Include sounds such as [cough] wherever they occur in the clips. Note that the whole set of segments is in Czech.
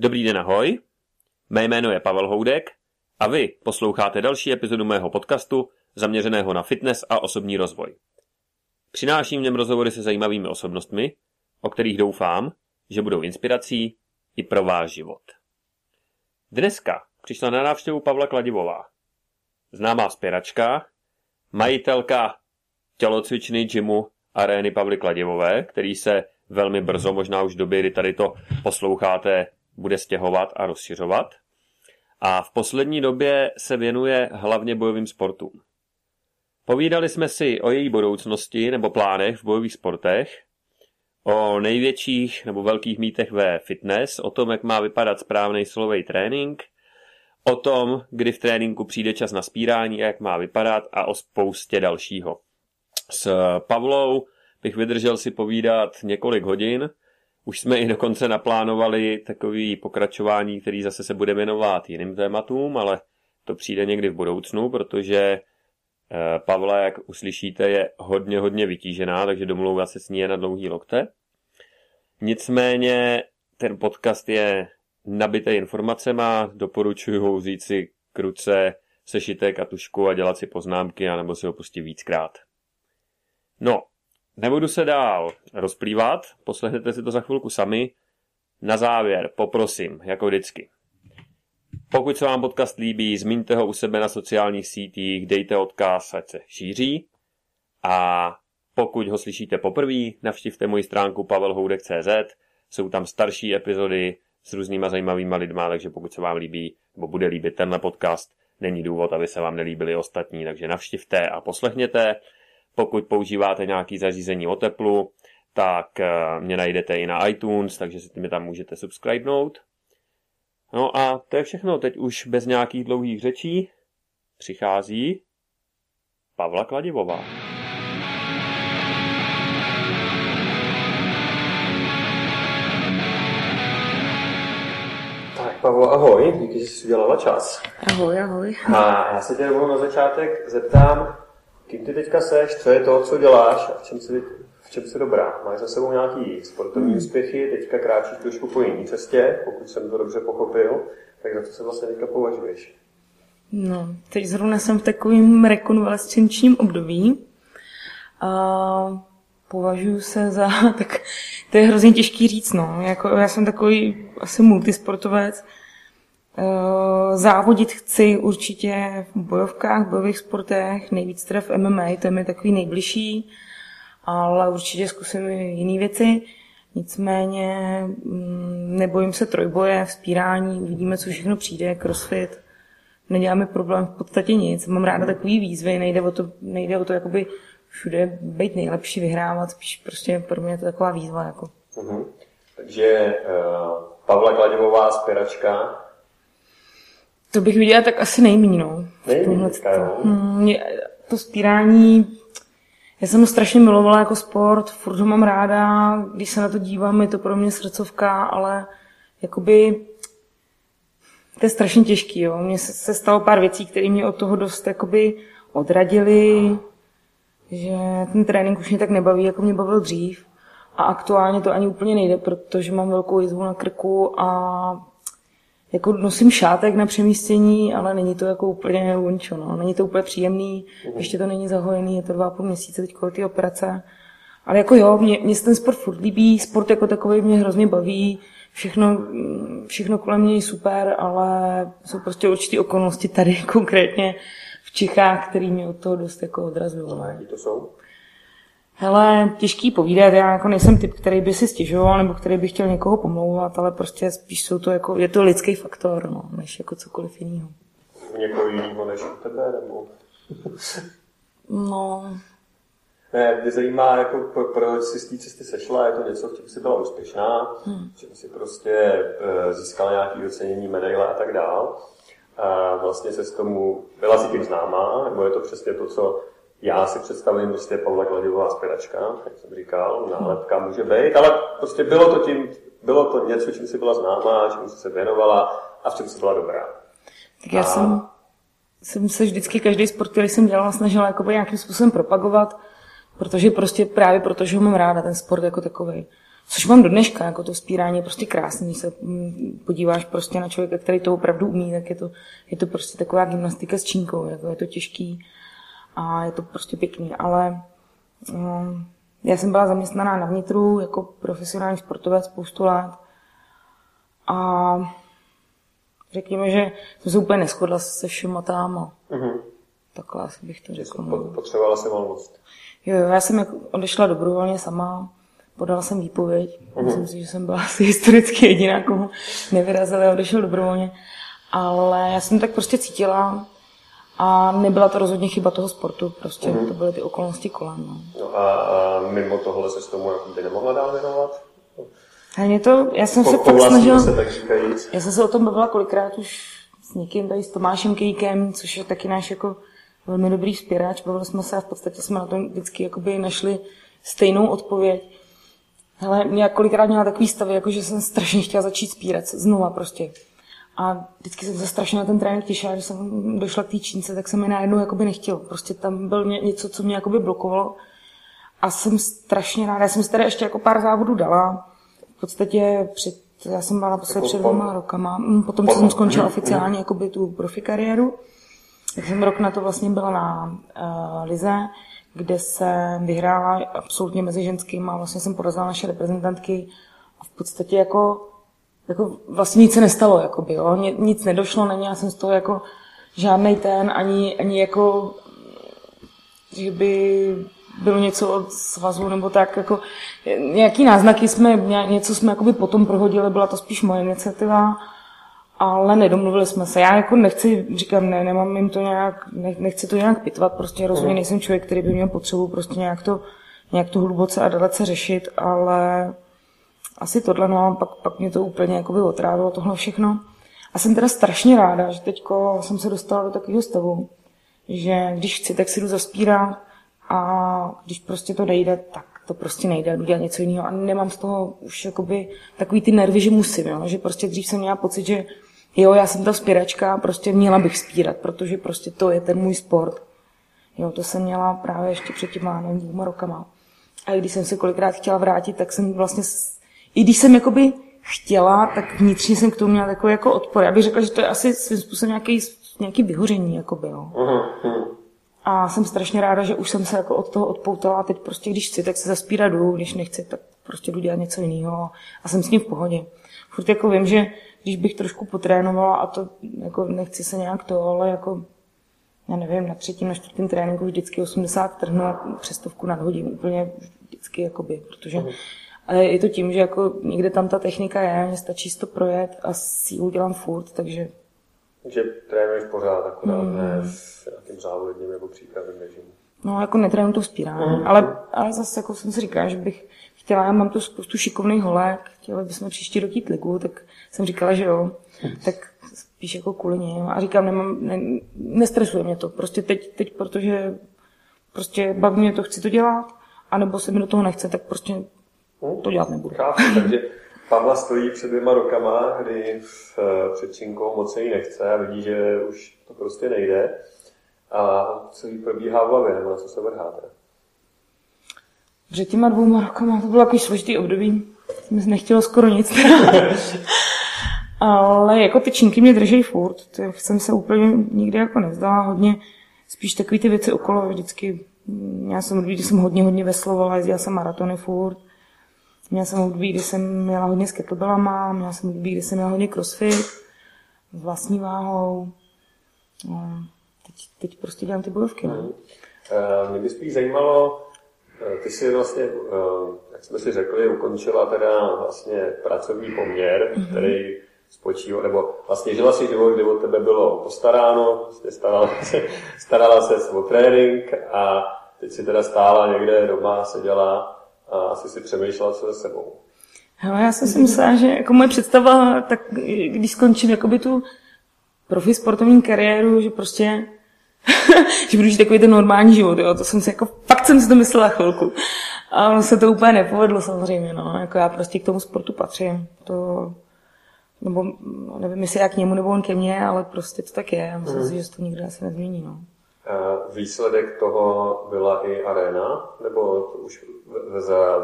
Dobrý den, ahoj. Mé jméno je Pavel Houdek a vy posloucháte další epizodu mého podcastu zaměřeného na fitness a osobní rozvoj. Přináším v něm rozhovory se zajímavými osobnostmi, o kterých doufám, že budou inspirací i pro váš život. Dneska přišla na návštěvu Pavla Kladivová, známá spěračka, majitelka tělocvičny gymu arény Pavly Kladivové, který se velmi brzo, možná už v době, kdy tady to posloucháte, bude stěhovat a rozšiřovat. A v poslední době se věnuje hlavně bojovým sportům. Povídali jsme si o její budoucnosti nebo plánech v bojových sportech, o největších nebo velkých mítech ve fitness, o tom, jak má vypadat správný silový trénink, o tom, kdy v tréninku přijde čas na spírání a jak má vypadat a o spoustě dalšího. S Pavlou bych vydržel si povídat několik hodin, už jsme i dokonce naplánovali takový pokračování, který zase se bude věnovat jiným tématům, ale to přijde někdy v budoucnu, protože eh, Pavla, jak uslyšíte, je hodně, hodně vytížená, takže domlouvat se s ní je na dlouhý lokte. Nicméně ten podcast je nabitý informacema, doporučuji vzít si kruce, sešitek a tušku a dělat si poznámky, anebo si ho pustit víckrát. No, Nebudu se dál rozplývat, poslechněte si to za chvilku sami. Na závěr poprosím, jako vždycky. Pokud se vám podcast líbí, zmíňte ho u sebe na sociálních sítích, dejte odkaz, ať se šíří. A pokud ho slyšíte poprvé, navštivte moji stránku pavelhoudek.cz, jsou tam starší epizody s různýma zajímavýma lidma, takže pokud se vám líbí, nebo bude líbit tenhle podcast, není důvod, aby se vám nelíbili ostatní, takže navštivte a poslechněte. Pokud používáte nějaký zařízení o teplu, tak eh, mě najdete i na iTunes, takže si mi tam můžete subscribenout. No a to je všechno, teď už bez nějakých dlouhých řečí přichází Pavla Kladivová. Tak Pavlo, ahoj, díky, že jsi udělala čas. Ahoj, ahoj. A já se tě na začátek zeptám, Kým ty teďka seš, co je to, co děláš a v čem jsi, v čem jsi dobrá? Máš za sebou nějaký sportovní hmm. úspěchy, teďka kráčíš trošku po jiné cestě, pokud jsem to dobře pochopil, tak za to se vlastně teďka považuješ? No, teď zrovna jsem v takovém rekonvalescenčním období. A považuji se za, [laughs] tak to je hrozně těžký říct, no. Jako, já jsem takový asi multisportovec, závodit chci určitě v bojovkách, v bojových sportech, nejvíc teda v MMA, to je mi takový nejbližší, ale určitě zkusím i jiné věci. Nicméně mm, nebojím se trojboje, vzpírání, uvidíme, co všechno přijde, crossfit. Neděláme problém v podstatě nic. Mám ráda takový výzvy, nejde o to, nejde o to jakoby všude být nejlepší, vyhrávat, spíš prostě pro mě je to taková výzva. Jako. Uh-huh. Takže uh, Pavla Kladivová, spěračka, to bych viděla tak asi nejmíň, no. Nejmíň, hmm, to spírání, já jsem ho strašně milovala jako sport, furt ho mám ráda, když se na to dívám, je to pro mě srdcovka, ale jakoby to je strašně těžký, jo. Mně se, se stalo pár věcí, které mě od toho dost jakoby odradili, že ten trénink už mě tak nebaví, jako mě bavil dřív. A aktuálně to ani úplně nejde, protože mám velkou jizvu na krku a jako nosím šátek na přemístění, ale není to jako úplně vončo, no. Není to úplně příjemný, ještě to není zahojený, je to dva půl měsíce teď ty operace. Ale jako jo, mě, mě se ten sport furt líbí, sport jako takový mě hrozně baví, všechno, všechno kolem mě je super, ale jsou prostě určité okolnosti tady [laughs] konkrétně v Čechách, které mě od toho dost jako odrazují. No. to jsou? Hele, těžký povídat, já jako nejsem typ, který by si stěžoval nebo který by chtěl někoho pomlouvat, ale prostě spíš jsou to jako, je to lidský faktor, no, než jako cokoliv jiného. Někoho jiného než u tebe, nebo? no. Ne, mě zajímá, jako, proč jsi z té cesty sešla, je to něco, v čem jsi byla úspěšná, hmm. čem jsi prostě e, získala nějaké ocenění, medaile a tak dál. A vlastně se s tomu, byla si tím známá, nebo je to přesně to, co já si představím prostě Pavla Kladivová zpěvačka, jak jsem říkal, nálepka může být, ale prostě bylo to tím, bylo to něco, čím si byla známá, čím se věnovala a v čem si byla dobrá. Tak já a... jsem, jsem se vždycky každý sport, který jsem dělala, snažila jakoby nějakým způsobem propagovat, protože prostě právě protože ho mám ráda, ten sport jako takový. Což mám do dneška, jako to spírání je prostě krásný, když se mm, podíváš prostě na člověka, který to opravdu umí, tak je to, je to prostě taková gymnastika s čínkou, jako je to těžký a je to prostě pěkný, ale um, já jsem byla zaměstnaná na vnitru jako profesionální sportovec spoustu let a řekněme, že jsem se úplně neschodla se všema tam mm-hmm. takhle asi bych to řekla. Potřebovala jsem volnost. Jo, jo, já jsem jako odešla dobrovolně sama, podala jsem výpověď. Mm-hmm. Myslím si, že jsem byla [laughs] asi historicky jediná, komu nevyrazila odešel dobrovolně. Ale já jsem tak prostě cítila a nebyla to rozhodně chyba toho sportu, prostě mm-hmm. to byly ty okolnosti kolem. No. no a, a mimo tohle se s tomu jako by nemohla dál věnovat? A mě to, já jsem po, se fakt snažila, se, tak já jsem se o tom bavila kolikrát už s někým tady, s Tomášem Kejkem, což je taky náš jako velmi dobrý spěrač, bavili jsme se a v podstatě jsme na tom vždycky jakoby našli stejnou odpověď. Hele, já kolikrát měla takový stav, jako že jsem strašně chtěla začít spírat znova prostě. A vždycky jsem se strašně na ten trénink těšila, že jsem došla k té čínce, tak jsem mi najednou jakoby nechtěl. Prostě tam byl něco, co mě jakoby blokovalo. A jsem strašně ráda, já jsem si tady ještě jako pár závodů dala. V podstatě před, já jsem byla naposledy před dvěma rokama, mm, potom jsem skončila oficiálně jakoby tu profi kariéru. Tak jsem rok na to vlastně byla na uh, Lize, kde se vyhrála absolutně mezi ženskými a vlastně jsem porazila naše reprezentantky a v podstatě jako, jako vlastně nic se nestalo, jakoby, jo? nic nedošlo, neměla jsem z toho jako žádný ten, ani, ani jako, že by bylo něco od svazu nebo tak, jako nějaký náznaky jsme, něco jsme jakoby potom prohodili, byla to spíš moje iniciativa, ale nedomluvili jsme se. Já jako nechci, říkám, ne, nemám jim to nějak, ne, nechci to nějak pitvat, prostě rozhodně nejsem člověk, který by měl potřebu prostě nějak to, nějak to hluboce a dalece řešit, ale asi tohle, no a pak, pak mě to úplně jakoby otrávilo tohle všechno. A jsem teda strašně ráda, že teďko jsem se dostala do takového stavu, že když chci, tak si jdu zaspírat a když prostě to nejde, tak to prostě nejde, jdu dělat něco jiného a nemám z toho už jakoby takový ty nervy, že musím, jo? že prostě dřív jsem měla pocit, že jo, já jsem ta spěračka, prostě měla bych spírat, protože prostě to je ten můj sport. Jo, to jsem měla právě ještě před těma nevím, dvouma rokama. A když jsem se kolikrát chtěla vrátit, tak jsem vlastně, i když jsem jakoby chtěla, tak vnitřně jsem k tomu měla takový jako odpor. Já bych řekla, že to je asi svým způsobem nějaký, nějaký vyhoření, jakoby, jo. Uh-huh. A jsem strašně ráda, že už jsem se jako od toho odpoutala a teď prostě, když chci, tak se zaspírat jdu, když nechci, tak prostě jdu dělat něco jiného a jsem s ním v pohodě. Furt jako vím, že když bych trošku potrénovala a to jako nechci se nějak to, ale jako já nevím, na třetím, na čtvrtém tréninku vždycky 80 trhnu a přestovku nadhodím úplně vždycky, jakoby, protože ale je to tím, že jako někde tam ta technika je, mě stačí to projet a sílu dělám furt, takže že trénuješ pořád, akorát mm. ne v nějakým závodním nebo přípravným režimu. No, jako netrénuji to vzpírání, mm. ale, ale zase jako jsem si říkala, že bych chtěla, já mám tu spoustu šikovných holek, chtěla bychom příští rok jít ligu, tak jsem říkala, že jo, tak spíš jako kvůli něm. A říkám, nemám, ne, nestresuje mě to, prostě teď, teď, protože prostě baví mě to, chci to dělat, anebo se mi do toho nechce, tak prostě. To dělat nebudu. Chápu, takže Pavla stojí před dvěma rokama, kdy v, eh, před činkou moc se jí nechce a vidí, že už to prostě nejde. A co jí probíhá v hlavě, nebo na co se vrháte? Před těma dvouma rokama to bylo takový složitý období. Jsem si nechtěla skoro nic. [laughs] Ale jako ty činky mě drží furt. Tak jsem se úplně nikdy jako nevzdala. Hodně spíš takový ty věci okolo vždycky. Já jsem období, kdy jsem hodně, hodně veslovala, jezdila jsem maratony furt. Měla jsem období, kdy jsem měla hodně s kettlebellama, měla jsem období, kdy jsem měla hodně crossfit s vlastní váhou. No, teď, teď prostě dělám ty bojovky. No. Hmm. Uh, mě by spíš zajímalo, eh, ty jsi vlastně, uh, jak jsme si řekli, ukončila teda vlastně pracovní poměr, mm-hmm. který spočíval, nebo vlastně žila si život, kdy o tebe bylo postaráno, vlastně starala se, starala se o trénink a teď si teda stála někde doma, seděla a asi si přemýšlela, co se sebou. Hele, já jsem si myslela, že jako moje představa, tak když skončím jakoby tu profi sportovní kariéru, že prostě [laughs] že budu žít takový ten normální život, jo. To jsem si jako, fakt jsem si to myslela chvilku. A ono se to úplně nepovedlo samozřejmě, no. Jako já prostě k tomu sportu patřím. To, nebo nevím, jestli já k němu nebo on ke mně, ale prostě to tak je. Myslím mm. si, že to nikdy asi nezmění, no. Výsledek toho byla i arena, nebo to už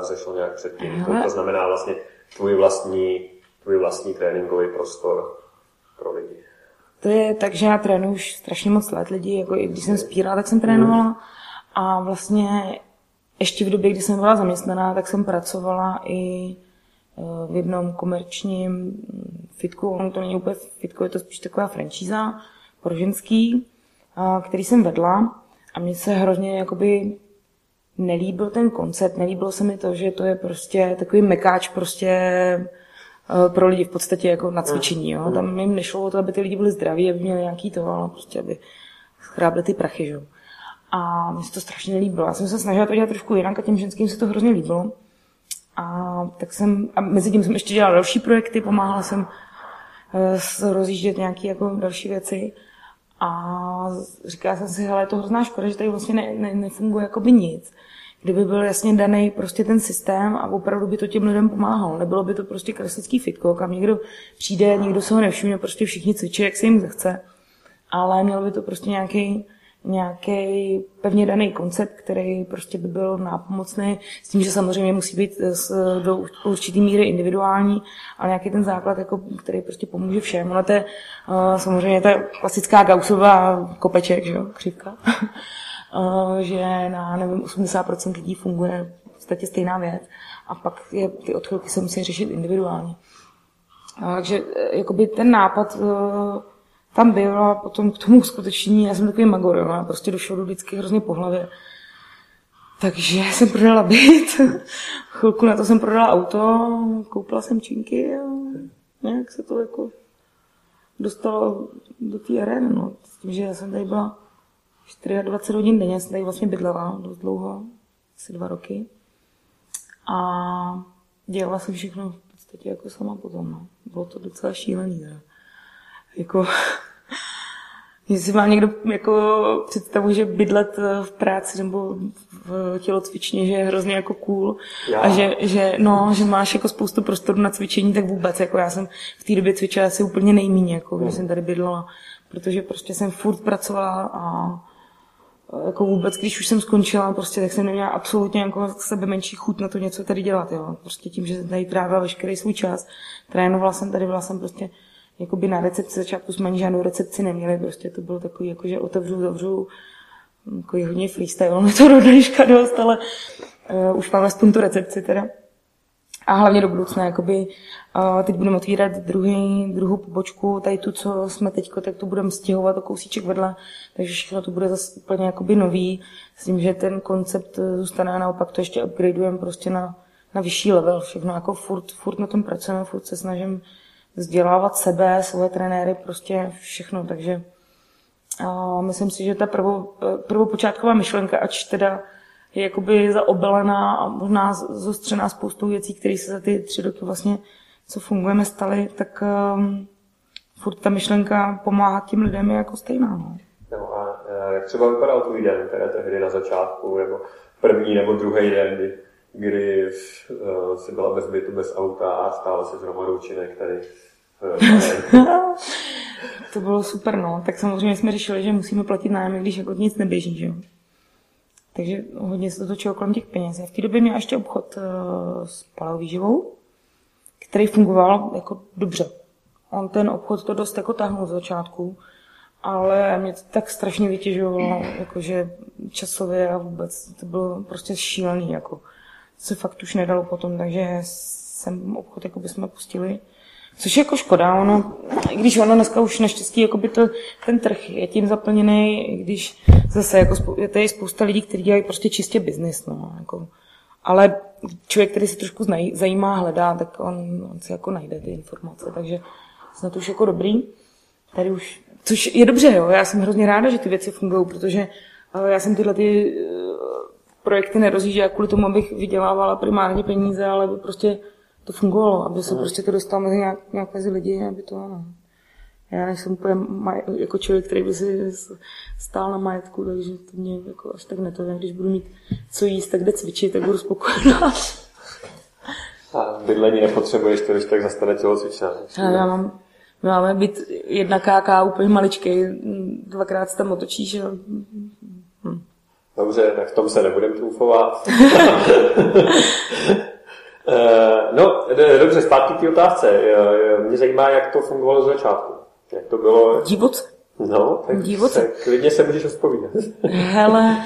vzešlo nějak předtím? To, to znamená vlastně tvůj vlastní, tvůj vlastní tréninkový prostor pro lidi. To je tak, že já trénuji už strašně moc let lidí, jako i když jsem spírala, tak jsem trénovala. A vlastně ještě v době, kdy jsem byla zaměstnaná, tak jsem pracovala i eh, v jednom komerčním fitku, ono to není úplně fitko, je to spíš taková franšíza pro ženský, který jsem vedla a mně se hrozně jakoby nelíbil ten koncept, nelíbilo se mi to, že to je prostě takový mekáč prostě eh, pro lidi v podstatě jako na cvičení. Jo. Tam jim nešlo o to, aby ty lidi byli zdraví, aby měli nějaký to, ale prostě aby schrábli ty prachy. Že? A mně se to strašně nelíbilo. Já jsem se snažila to dělat trošku jinak a těm ženským se to hrozně líbilo. A tak jsem, a mezi tím jsem ještě dělala další projekty, pomáhala jsem uh, rozjíždět nějaké jako další věci. A říkala jsem si, hele, je to hrozná škoda, že tady vlastně ne, ne, nefunguje jakoby nic. Kdyby byl jasně daný prostě ten systém a opravdu by to těm lidem pomáhalo. Nebylo by to prostě klasický fitko, kam někdo přijde, někdo se ho nevšimne, prostě všichni cvičí, jak se jim zachce. Ale mělo by to prostě nějaký nějaký pevně daný koncept, který prostě by byl nápomocný, s tím, že samozřejmě musí být do určitý míry individuální, ale nějaký ten základ, jako, který prostě pomůže všem. Ono to je uh, samozřejmě ta klasická Gaussová kopeček, že jo, křivka, [laughs] že na, nevím, 80% lidí funguje v podstatě stejná věc a pak je, ty odchylky se musí řešit individuálně. Takže jakoby ten nápad tam byl a potom k tomu uskutečnění, já jsem takový magor, jo, prostě došel do vždycky hrozně po hlavě. Takže jsem prodala byt, [laughs] chvilku na to jsem prodala auto, koupila jsem činky a nějak se to jako dostalo do té arény, no. S tím, že já jsem tady byla 24 hodin denně, jsem tady vlastně bydlela dost dlouho, asi dva roky. A dělala jsem všechno v podstatě jako sama potom, no. Bylo to docela šílený, ne? jako Jestli má někdo jako představu, že bydlet v práci nebo v tělocvičně, že je hrozně jako cool já. a že, že, no, že máš jako spoustu prostoru na cvičení, tak vůbec, jako já jsem v té době cvičila asi úplně nejméně, jako když jsem tady bydlela, protože prostě jsem furt pracovala a jako vůbec, když už jsem skončila, prostě, tak jsem neměla absolutně jako sebe menší chuť na to něco tady dělat, jo. Prostě tím, že jsem tady trávila veškerý svůj čas, trénovala jsem tady, byla jsem prostě jakoby na recepci začátku jsme ani žádnou recepci neměli, prostě to bylo takový, jako že otevřu, zavřu, jako hodně freestyle na to do dost, ale uh, už máme aspoň tu recepci teda. A hlavně do budoucna, jakoby, uh, teď budeme otvírat druhý, druhou pobočku, tady tu, co jsme teď, tak tu budeme stěhovat o kousíček vedle, takže všechno to bude zase úplně jakoby nový, s tím, že ten koncept zůstane a naopak to ještě upgradeujeme prostě na, na vyšší level, všechno jako furt, furt na tom pracujeme, furt se snažím vzdělávat sebe, svoje trenéry, prostě všechno. Takže a myslím si, že ta prvo, prvopočátková myšlenka, ač teda je jakoby zaobelená a možná zostřená spoustou věcí, které se za ty tři roky vlastně, co fungujeme, staly, tak um, furt ta myšlenka pomáhat tím lidem je jako stejná. No. No a jak třeba vypadal tvůj den, teda tehdy na začátku, nebo první nebo druhý den, kdy, kdy uh, jsi byla bez bytu, bez auta a stála se hromadou činek tady [laughs] to bylo super, no. Tak samozřejmě jsme řešili, že musíme platit nájem, když jako nic neběží, že jo. Takže hodně se to točilo kolem těch peněz. V té době měla ještě obchod uh, s paleo výživou, který fungoval jako dobře. On ten obchod to dost jako táhnul z začátku, ale mě to tak strašně vytěžovalo, jakože časově a vůbec to bylo prostě šílený, jako se fakt už nedalo potom, takže jsem obchod jako jsme pustili Což je jako škoda, ono, když ono dneska už naštěstí jako by to, ten trh je tím zaplněný, když zase jako je tady spousta lidí, kteří dělají prostě čistě biznis, no, jako, ale člověk, který se trošku znají, zajímá, hledá, tak on, on si jako najde ty informace, takže snad to už jako dobrý. Tady už, což je dobře, jo, já jsem hrozně ráda, že ty věci fungují, protože eh, já jsem tyhle ty eh, projekty nerozjížděla kvůli tomu, abych vydělávala primárně peníze, ale prostě to fungovalo, aby se prostě to dostalo mezi nějak, nějak mezi lidi, aby to, ano. Já nejsem úplně maj, jako člověk, který by si stál na majetku, takže to mě jako až tak netové. Když budu mít co jíst, tak jde cvičit, tak budu spokojená. A bydlení nepotřebuješ, to když tak zastane tělocvičná. Já mám, my máme být jedna KK úplně maličký, dvakrát se tam otočíš a Dobře, tak v tom se nebudeme trůfovat. [laughs] Eh, no, dobře, zpátky k té otázce. Mě zajímá, jak to fungovalo z začátku. Jak to bylo... Divoce. No, tak Divoce. Se, klidně se můžeš odpovídat. [laughs] Hele,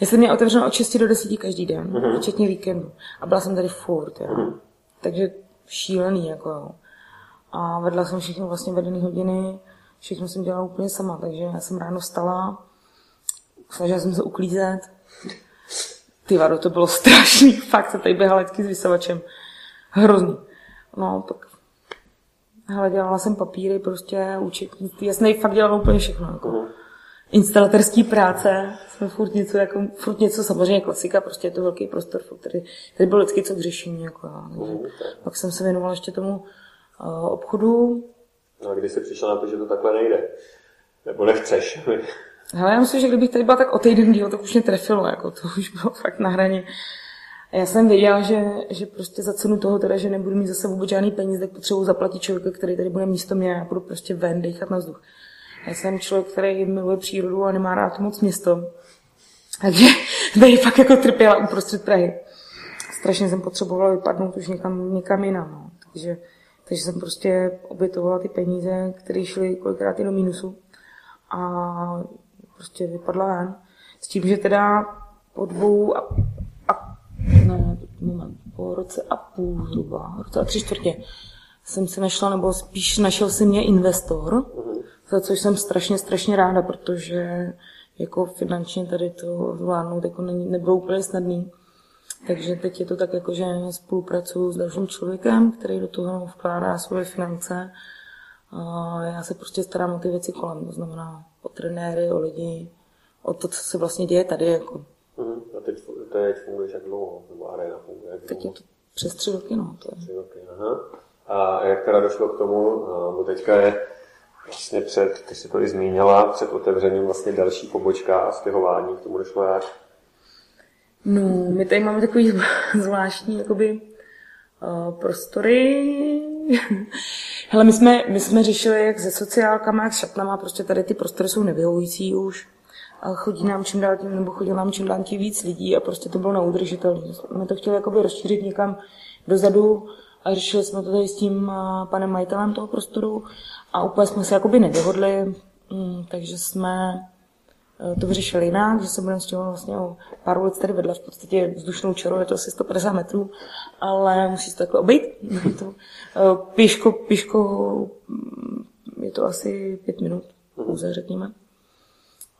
já jsem měla otevřeno od 6 do 10 každý den, mm-hmm. včetně víkendu. A byla jsem tady furt, jo. Mm-hmm. Takže šílený, jako jo. A vedla jsem všechny vlastně vedené hodiny, všechno jsem dělala úplně sama, takže já jsem ráno vstala, snažila jsem se uklízet. Ty vado, to bylo [laughs] strašný, fakt se tady běhala s vysavačem. Hrozný. No, tak hele, dělala jsem papíry, prostě účetnictví, já jsem fakt dělala úplně všechno. Jako. Uh-huh. Instalaterský práce, jsme furt něco, jako, furt něco, samozřejmě klasika, prostě je to velký prostor, který, tady bylo vždycky co k řešení. Jako, uh-huh. Pak jsem se věnovala ještě tomu uh, obchodu. No a kdy jsi přišla na to, že to takhle nejde? Nebo nechceš? [laughs] Hele, já myslím, že kdybych tady byla tak o týden díl, to už mě trefilo, jako to už bylo [laughs] fakt na hraně. A já jsem věděla, že, že prostě za cenu toho, teda, že nebudu mít zase vůbec žádný peníze, tak potřebuji zaplatit člověka, který tady bude místo mě a já budu prostě ven, dechat na vzduch. Já jsem člověk, který miluje přírodu a nemá rád moc město. Takže [laughs] tady fakt jako trpěla uprostřed Prahy. Strašně jsem potřebovala vypadnout už někam, někam jinam. No. Takže, takže jsem prostě obětovala ty peníze, které šly kolikrát i do mínusu. A prostě vypadla ven. S tím, že teda po dvou a, a ne, moment, po roce a půl zhruba, roce a tři čtvrtě, jsem si našla, nebo spíš našel si mě investor, za což jsem strašně, strašně ráda, protože jako finančně tady to zvládnout jako není, nebylo úplně snadný. Takže teď je to tak, jako, že spolupracuju s dalším člověkem, který do toho vkládá svoje finance. A já se prostě starám o ty věci kolem, to znamená o trenéry, o lidi, o to, co se vlastně děje tady. Jako. Uh-huh. A teď, teď funguješ jak dlouho? Nebo arena funguje jak dlouho? Teď je to přes tři roky, no. To je. Tři roky, aha. A jak teda došlo k tomu, bo teďka je vlastně před, ty jsi to i zmínila, před otevřením vlastně další pobočka a stěhování, k tomu došlo jak? No, my tady máme takový [laughs] zvláštní jakoby, uh, prostory. Hele, my jsme, my jsme řešili, jak se sociálkama, jak s šatnama, prostě tady ty prostory jsou nevyhovující už. A chodí nám čím dál tím, nebo chodí nám čím dál tím víc lidí a prostě to bylo neudržitelné. My to chtěli jakoby rozšířit někam dozadu a řešili jsme to tady s tím panem majitelem toho prostoru a úplně jsme se jakoby nedohodli, mm, takže jsme to vyřešili jinak, že se budeme stěhovat vlastně o pár ulic tady vedle, v podstatě vzdušnou čarou, je to asi 150 metrů, ale musí se takhle obejít. to, e, píško, mm, je to asi pět minut, pouze řekněme.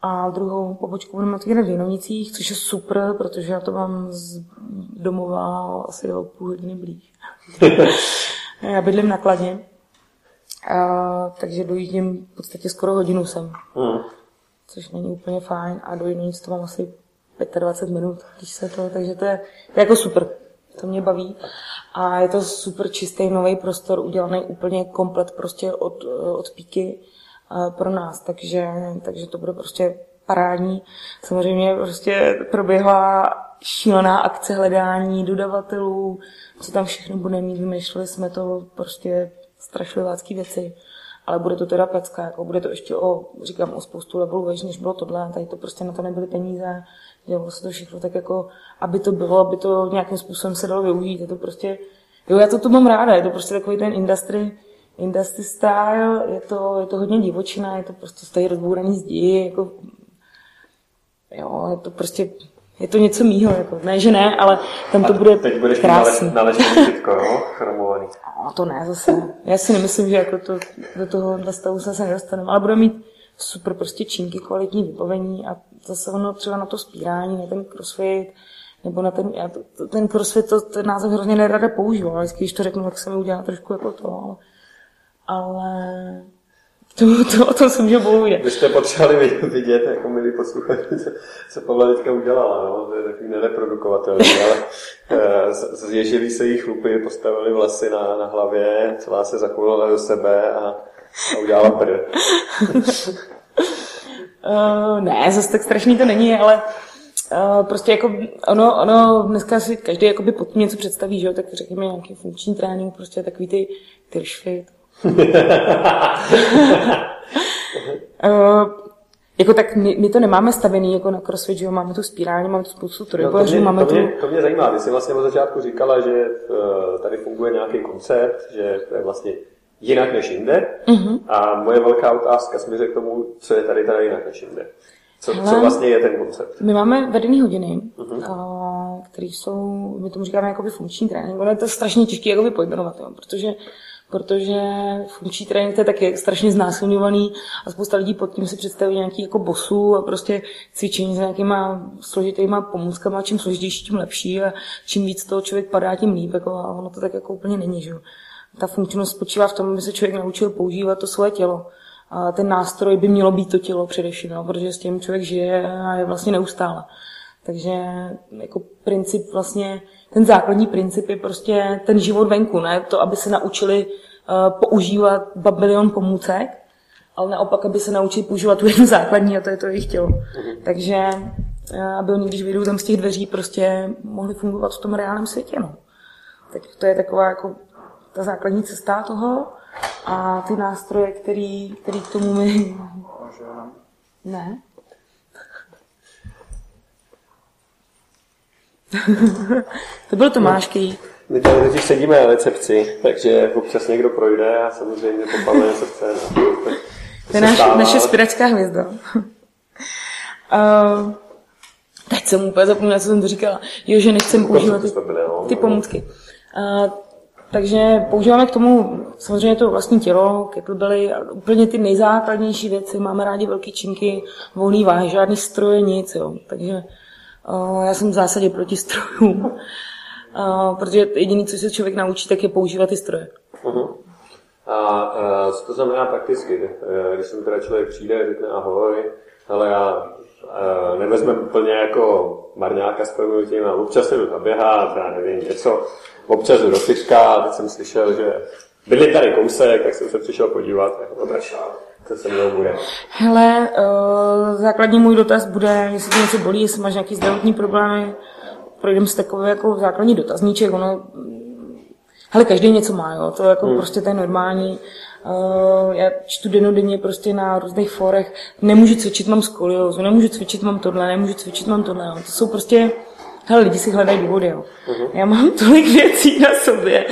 A druhou pobočku budeme mít v Jinovnicích, což je super, protože já to mám z domova asi o půl hodiny blíž. [laughs] já bydlím na Kladně, a, takže dojíždím v podstatě skoro hodinu sem. Mm. Což není úplně fajn a do Jinovnic to mám asi 25 minut, když se to, takže to je, to je jako super. To mě baví. A je to super čistý nový prostor, udělaný úplně komplet prostě od, od píky pro nás, takže, takže to bude prostě parádní. Samozřejmě prostě proběhla šílená akce hledání dodavatelů, co tam všechno bude mít, vymýšleli jsme to prostě strašlivácký věci, ale bude to teda pecka, jako bude to ještě o, říkám, o spoustu levelů vež, než bylo tohle, tady to prostě na to nebyly peníze, dělalo se to všechno tak jako, aby to bylo, aby to nějakým způsobem se dalo využít, je to prostě, jo, já to tu mám ráda, je to prostě takový ten industry, industry style, je to, je to hodně divočina, je to prostě stojí rozbouraný zdi, jako, jo, je to prostě, je to něco mýho, jako, ne, že ne, ale tam to bude teď budeš krásný. na leštění jo, chromovaný. [laughs] No, to ne, zase. Já si nemyslím, že jako to, do toho stavu se nedostaneme, ale bude mít super prostě činky, kvalitní vybavení a zase ono třeba na to spírání, na ten crossfit, nebo na ten, já to, ten crossfit, to, ten název hrozně nerada používám, ale když to řeknu, tak se mi udělá trošku jako to, ale to, to, o tom se může povídat. Vy jste potřebovali vidět, jako milí posluchači, co, co Pavla teďka udělala. No? To je takový nereprodukovatelný, [laughs] ale eh, zježili se jí chlupy, postavili vlasy na, na hlavě, celá se zakulala do sebe a, a udělala prd. uh, [laughs] ne, zase tak strašný to není, ale Uh, prostě jako ono, ono, dneska si každý jakoby pod tím něco představí, že jo, tak řekněme nějaký funkční trénink, prostě takový ty tyršfit, uh, [laughs] Jako tak my, my, to nemáme stavený jako na crossfit, že jo, máme tu spirální, máme tu spoustu trojbojařů, no, máme to mě, to mě zajímá, ty jsi vlastně od začátku říkala, že uh, tady funguje nějaký koncept, že to je vlastně jinak než jinde uh-huh. a moje velká otázka směřuje k tomu, co je tady tady jinak než jinde. Co, Hele, co vlastně je ten koncept? My máme vedený hodiny, uh-huh. které jsou, my tomu říkáme jakoby funkční trénink, ale je to strašně těžké jakoby pojmenovat, jo, protože protože funkční trénink je taky strašně znásilňovaný a spousta lidí pod tím si představí nějaký jako bosu a prostě cvičení s nějakýma složitýma pomůckama, čím složitější, tím lepší a čím víc toho člověk padá, tím líp, jako, a ono to tak jako úplně není, že? Ta funkčnost spočívá v tom, aby se člověk naučil používat to svoje tělo. A ten nástroj by mělo být to tělo především, no, protože s tím člověk žije a je vlastně neustále. Takže jako princip vlastně, ten základní princip je prostě ten život venku, ne to, aby se naučili uh, používat babilion pomůcek, ale naopak, aby se naučili používat tu jednu základní a to je to jejich tělo. Takže uh, aby oni, když vyjdou tam z těch dveří, prostě mohli fungovat v tom reálném světě. No. Tak to je taková jako ta základní cesta toho a ty nástroje, který, který k tomu my... Ne? [laughs] to byl Tomáš Ký. My tady totiž sedíme na recepci, takže občas někdo projde a samozřejmě popaluje něco chce. No. To je naš, naše spiracká hvězda. uh, [laughs] teď jsem úplně zapomněla, co jsem to říkala. Jo, že nechcem používat ty, no. ty pomůcky. Uh, takže používáme k tomu samozřejmě to vlastní tělo, kettlebelly, úplně ty nejzákladnější věci. Máme rádi velké činky, volný váhy, žádný stroje, nic. Jo. Takže já jsem v zásadě proti strojům, uh, protože jediné, co se člověk naučí, tak je používat ty stroje. Uh-huh. A uh, co to znamená prakticky? Když sem teda člověk přijde, řekne ahoj, ale já nevezmeme úplně jako marňáka s tím a občas jdu zaběhat, já nevím, něco, občas do fička a teď jsem slyšel, že byli tady kousek, tak jsem se přišel podívat, jako co se mnou bude. Hele, uh, základní můj dotaz bude, jestli něco bolí, jestli máš nějaký zdravotní problémy, projdeme si takový jako základní dotazníček, ono, hele, každý něco má, jo, to jako hmm. prostě to je normální. Uh, já čtu denodenně prostě na různých forech, nemůžu cvičit, mám skoliózu, nemůžu cvičit, mám tohle, nemůžu cvičit, mám tohle, jo. to jsou prostě Hele, lidi si hledají důvody, jo. Uh-huh. Já mám tolik věcí na sobě,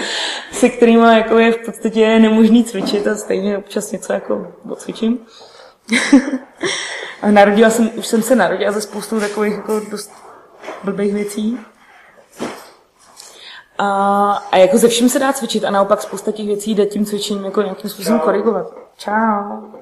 se kterými jako je v podstatě nemožný cvičit a stejně občas něco jako odcvičím. [laughs] a narodila jsem, už jsem se narodila ze spoustu takových jako dost blbých věcí. A, a jako ze vším se dá cvičit a naopak spousta těch věcí jde tím cvičením jako nějakým způsobem Čau. korigovat. Čau.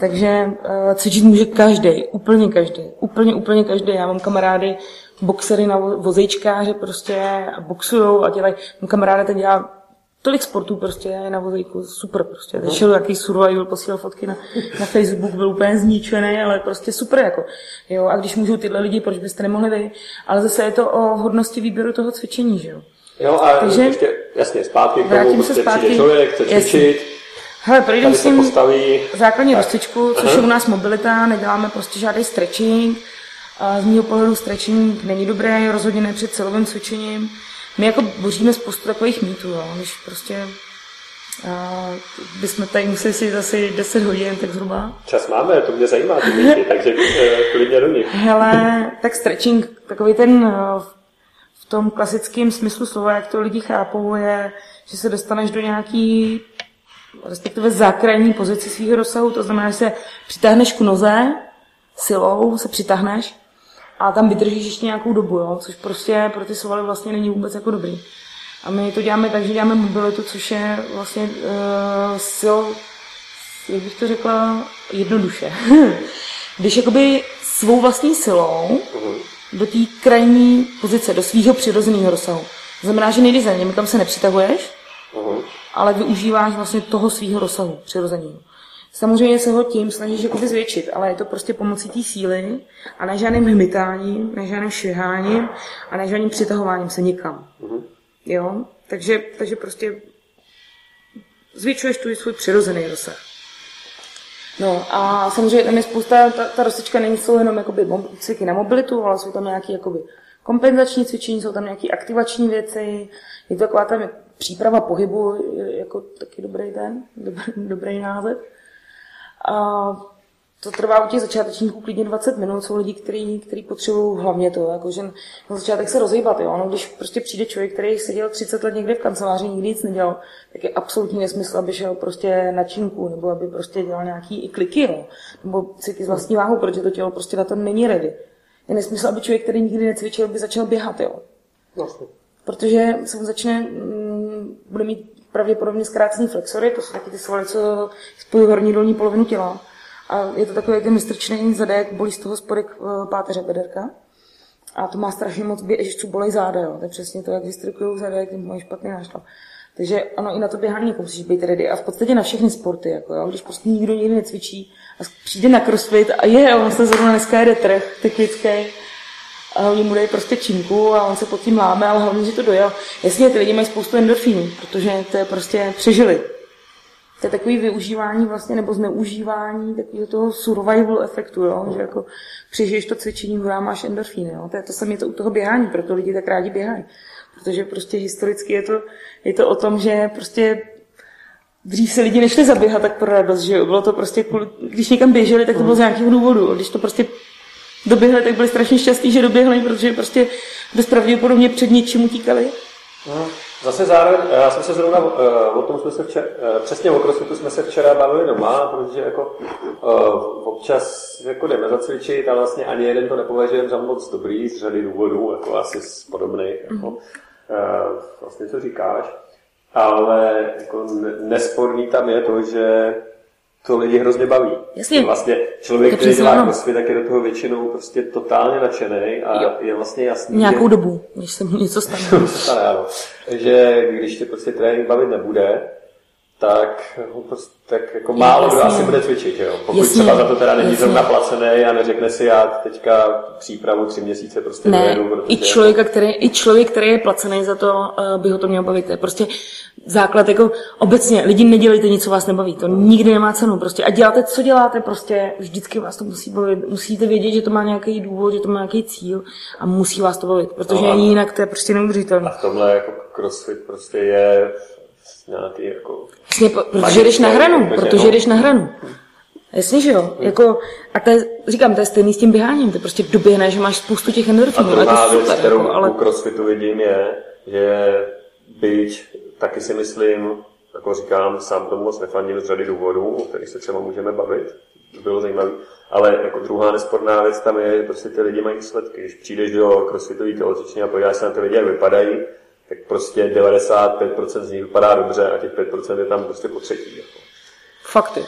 Takže uh, cvičit může každý, úplně každý, úplně, úplně každý. Já mám kamarády, boxery na vozejčkáře prostě boxujou a dělají. Můj kamarád ten dělá tolik sportů prostě je na vozejku, super prostě. No. Šel jaký survival, posílal fotky na, na Facebook, byl úplně zničený, ale prostě super jako. Jo, a když můžou tyhle lidi, proč byste nemohli vy? Ale zase je to o hodnosti výběru toho cvičení, že jo. Jo, a Takže, ještě, jasně, zpátky k tomu, se prostě zpátky, člověk, chce cvičit, Hele, projdeme s tím základní rozcvičku, což Aha. je u nás mobilita, neděláme prostě žádný stretching, z mého pohledu stretching není dobré, rozhodně ne před celovým cvičením. My jako boříme spoustu takových mýtů, jo. když prostě a bychom tady museli si zase 10 hodin, tak zhruba. Čas máme, to mě zajímá ty mýty, [laughs] takže eh, klidně do nich. Hele, tak stretching, takový ten eh, v tom klasickém smyslu slova, jak to lidi chápou, je, že se dostaneš do nějaký respektive zákrajní pozici svého rozsahu, to znamená, že se přitáhneš k noze, silou se přitáhneš a tam vydržíš ještě nějakou dobu, jo? což prostě pro ty svaly vlastně není vůbec jako dobrý. A my to děláme tak, že děláme mobilitu, což je vlastně uh, sil, jak bych to řekla, jednoduše. [laughs] Když jakoby svou vlastní silou do té krajní pozice, do svého přirozeného rozsahu. Znamená, že nejde za něm, tam se nepřitahuješ, ale využíváš vlastně toho svého rozsahu přirozeného. Samozřejmě se ho tím snažíš jakoby zvětšit, ale je to prostě pomocí té síly a ne žádným hmytáním, ne žádným šviháním a ne žádným přitahováním se nikam. Mm-hmm. Jo? Takže, takže prostě zvětšuješ tu svůj přirozený rozsah. No a samozřejmě tam je spousta, ta, ta rozsečka není jsou jenom jakoby cviky na mobilitu, ale jsou tam nějaké jakoby kompenzační cvičení, jsou tam nějaké aktivační věci, je to taková tam příprava pohybu, jako taky dobrý ten, dobrý, dobrý název. A to trvá u těch začátečníků klidně 20 minut, jsou lidi, kteří, kteří potřebují hlavně to, jako že na začátek se rozhýbat, jo. No, když prostě přijde člověk, který seděl 30 let někde v kanceláři, nikdy nic nedělal, tak je absolutní nesmysl, aby šel prostě na činku, nebo aby prostě dělal nějaký i kliky, jo. nebo cviky z vlastní váhu, protože to tělo prostě na to není ready. Je nesmysl, aby člověk, který nikdy necvičil, by začal běhat, jo. Vlastně. Protože se mu začne, mm, bude mít pravděpodobně zkrácený flexory, to jsou taky ty svaly, co spojují horní dolní polovinu těla a je to takový ten mistrčný zadek, bolí z toho spodek eh, páteře bederka. A to má strašně moc běžců bolej záda, jo. To je přesně to, jak vystrukují zadek, mají špatný nášlav. Takže ono i na to běhání jako musíš být ready. A v podstatě na všechny sporty, jako jo. Když prostě nikdo nikdy necvičí a přijde na crossfit a je, on se zrovna dneska jede trh, technický, a oni mu dají prostě činku a on se pod tím láme, ale hlavně, že to dojel. Jasně, ty lidi mají spoustu endorfínů, protože to je prostě přežili to je takový využívání vlastně, nebo zneužívání takového toho survival efektu, jo? že jako přežiješ to cvičení, hurá, máš endorfíny. Jo? To je to samé to u toho běhání, proto lidi tak rádi běhají. Protože prostě historicky je to, je to o tom, že prostě dřív se lidi nešli zaběhat tak pro radost, že jo? Bylo to prostě, když někam běželi, tak to bylo z nějakého důvodu. Když to prostě doběhli, tak byli strašně šťastní, že doběhli, protože prostě bezpravděpodobně před něčím utíkali. No, zase zároveň, já jsem se zrovna, o tom jsme se včera, přesně o crossfitu jsme se včera bavili doma, protože jako občas jako jdeme zacvičit a vlastně ani jeden to nepovažujeme za moc dobrý z řady důvodů, jako asi z podobných, jako, mm. vlastně co říkáš. Ale jako nesporný tam je to, že to lidi hrozně baví. Jasně. Vlastně člověk, který dělá crossfit, tak je do toho většinou prostě totálně nadšený a jo. je vlastně jasný, Nějakou že... dobu, když se mu něco stane. [laughs] stane ano. Že když tě prostě trénink bavit nebude, tak, prostě, tak jako málo kdo asi bude cvičit, jo? Pokud Jasně. třeba za to teda není zrovna placený a neřekne si, já teďka přípravu tři měsíce prostě ne, dojedu, protože... i, člověka, který, i člověk, který je placený za to, uh, by ho to měl bavit. Je prostě základ, jako obecně, lidi nedělejte nic, co vás nebaví, to nikdy nemá cenu, prostě a děláte, co děláte, prostě vždycky vás to musí bavit, musíte vědět, že to má nějaký důvod, že to má nějaký cíl a musí vás to bavit, protože no, jinak to je prostě neudržitelné. A v tomhle jako crossfit prostě je nějaký jako... Jasně, protože jdeš na hranu, protože jdeš na hranu. Jasně, že jo. Jako, a to je, říkám, to je stejný s tím běháním. To prostě doběhne, že máš spoustu těch endorfinů. A druhá věc, super, kterou jako, ale... u crossfitu vidím, je, že byť taky si myslím, jako říkám, sám tomu moc nefandím z řady důvodů, o kterých se třeba můžeme bavit, to bylo zajímavé. Ale jako druhá nesporná věc tam je, že prostě ty lidi mají výsledky. Když přijdeš do crossfitový tělocvičny a podíváš se na ty lidi, jak vypadají, tak prostě 95% z nich vypadá dobře a těch 5% je tam prostě po třetí. Jako. Fakty.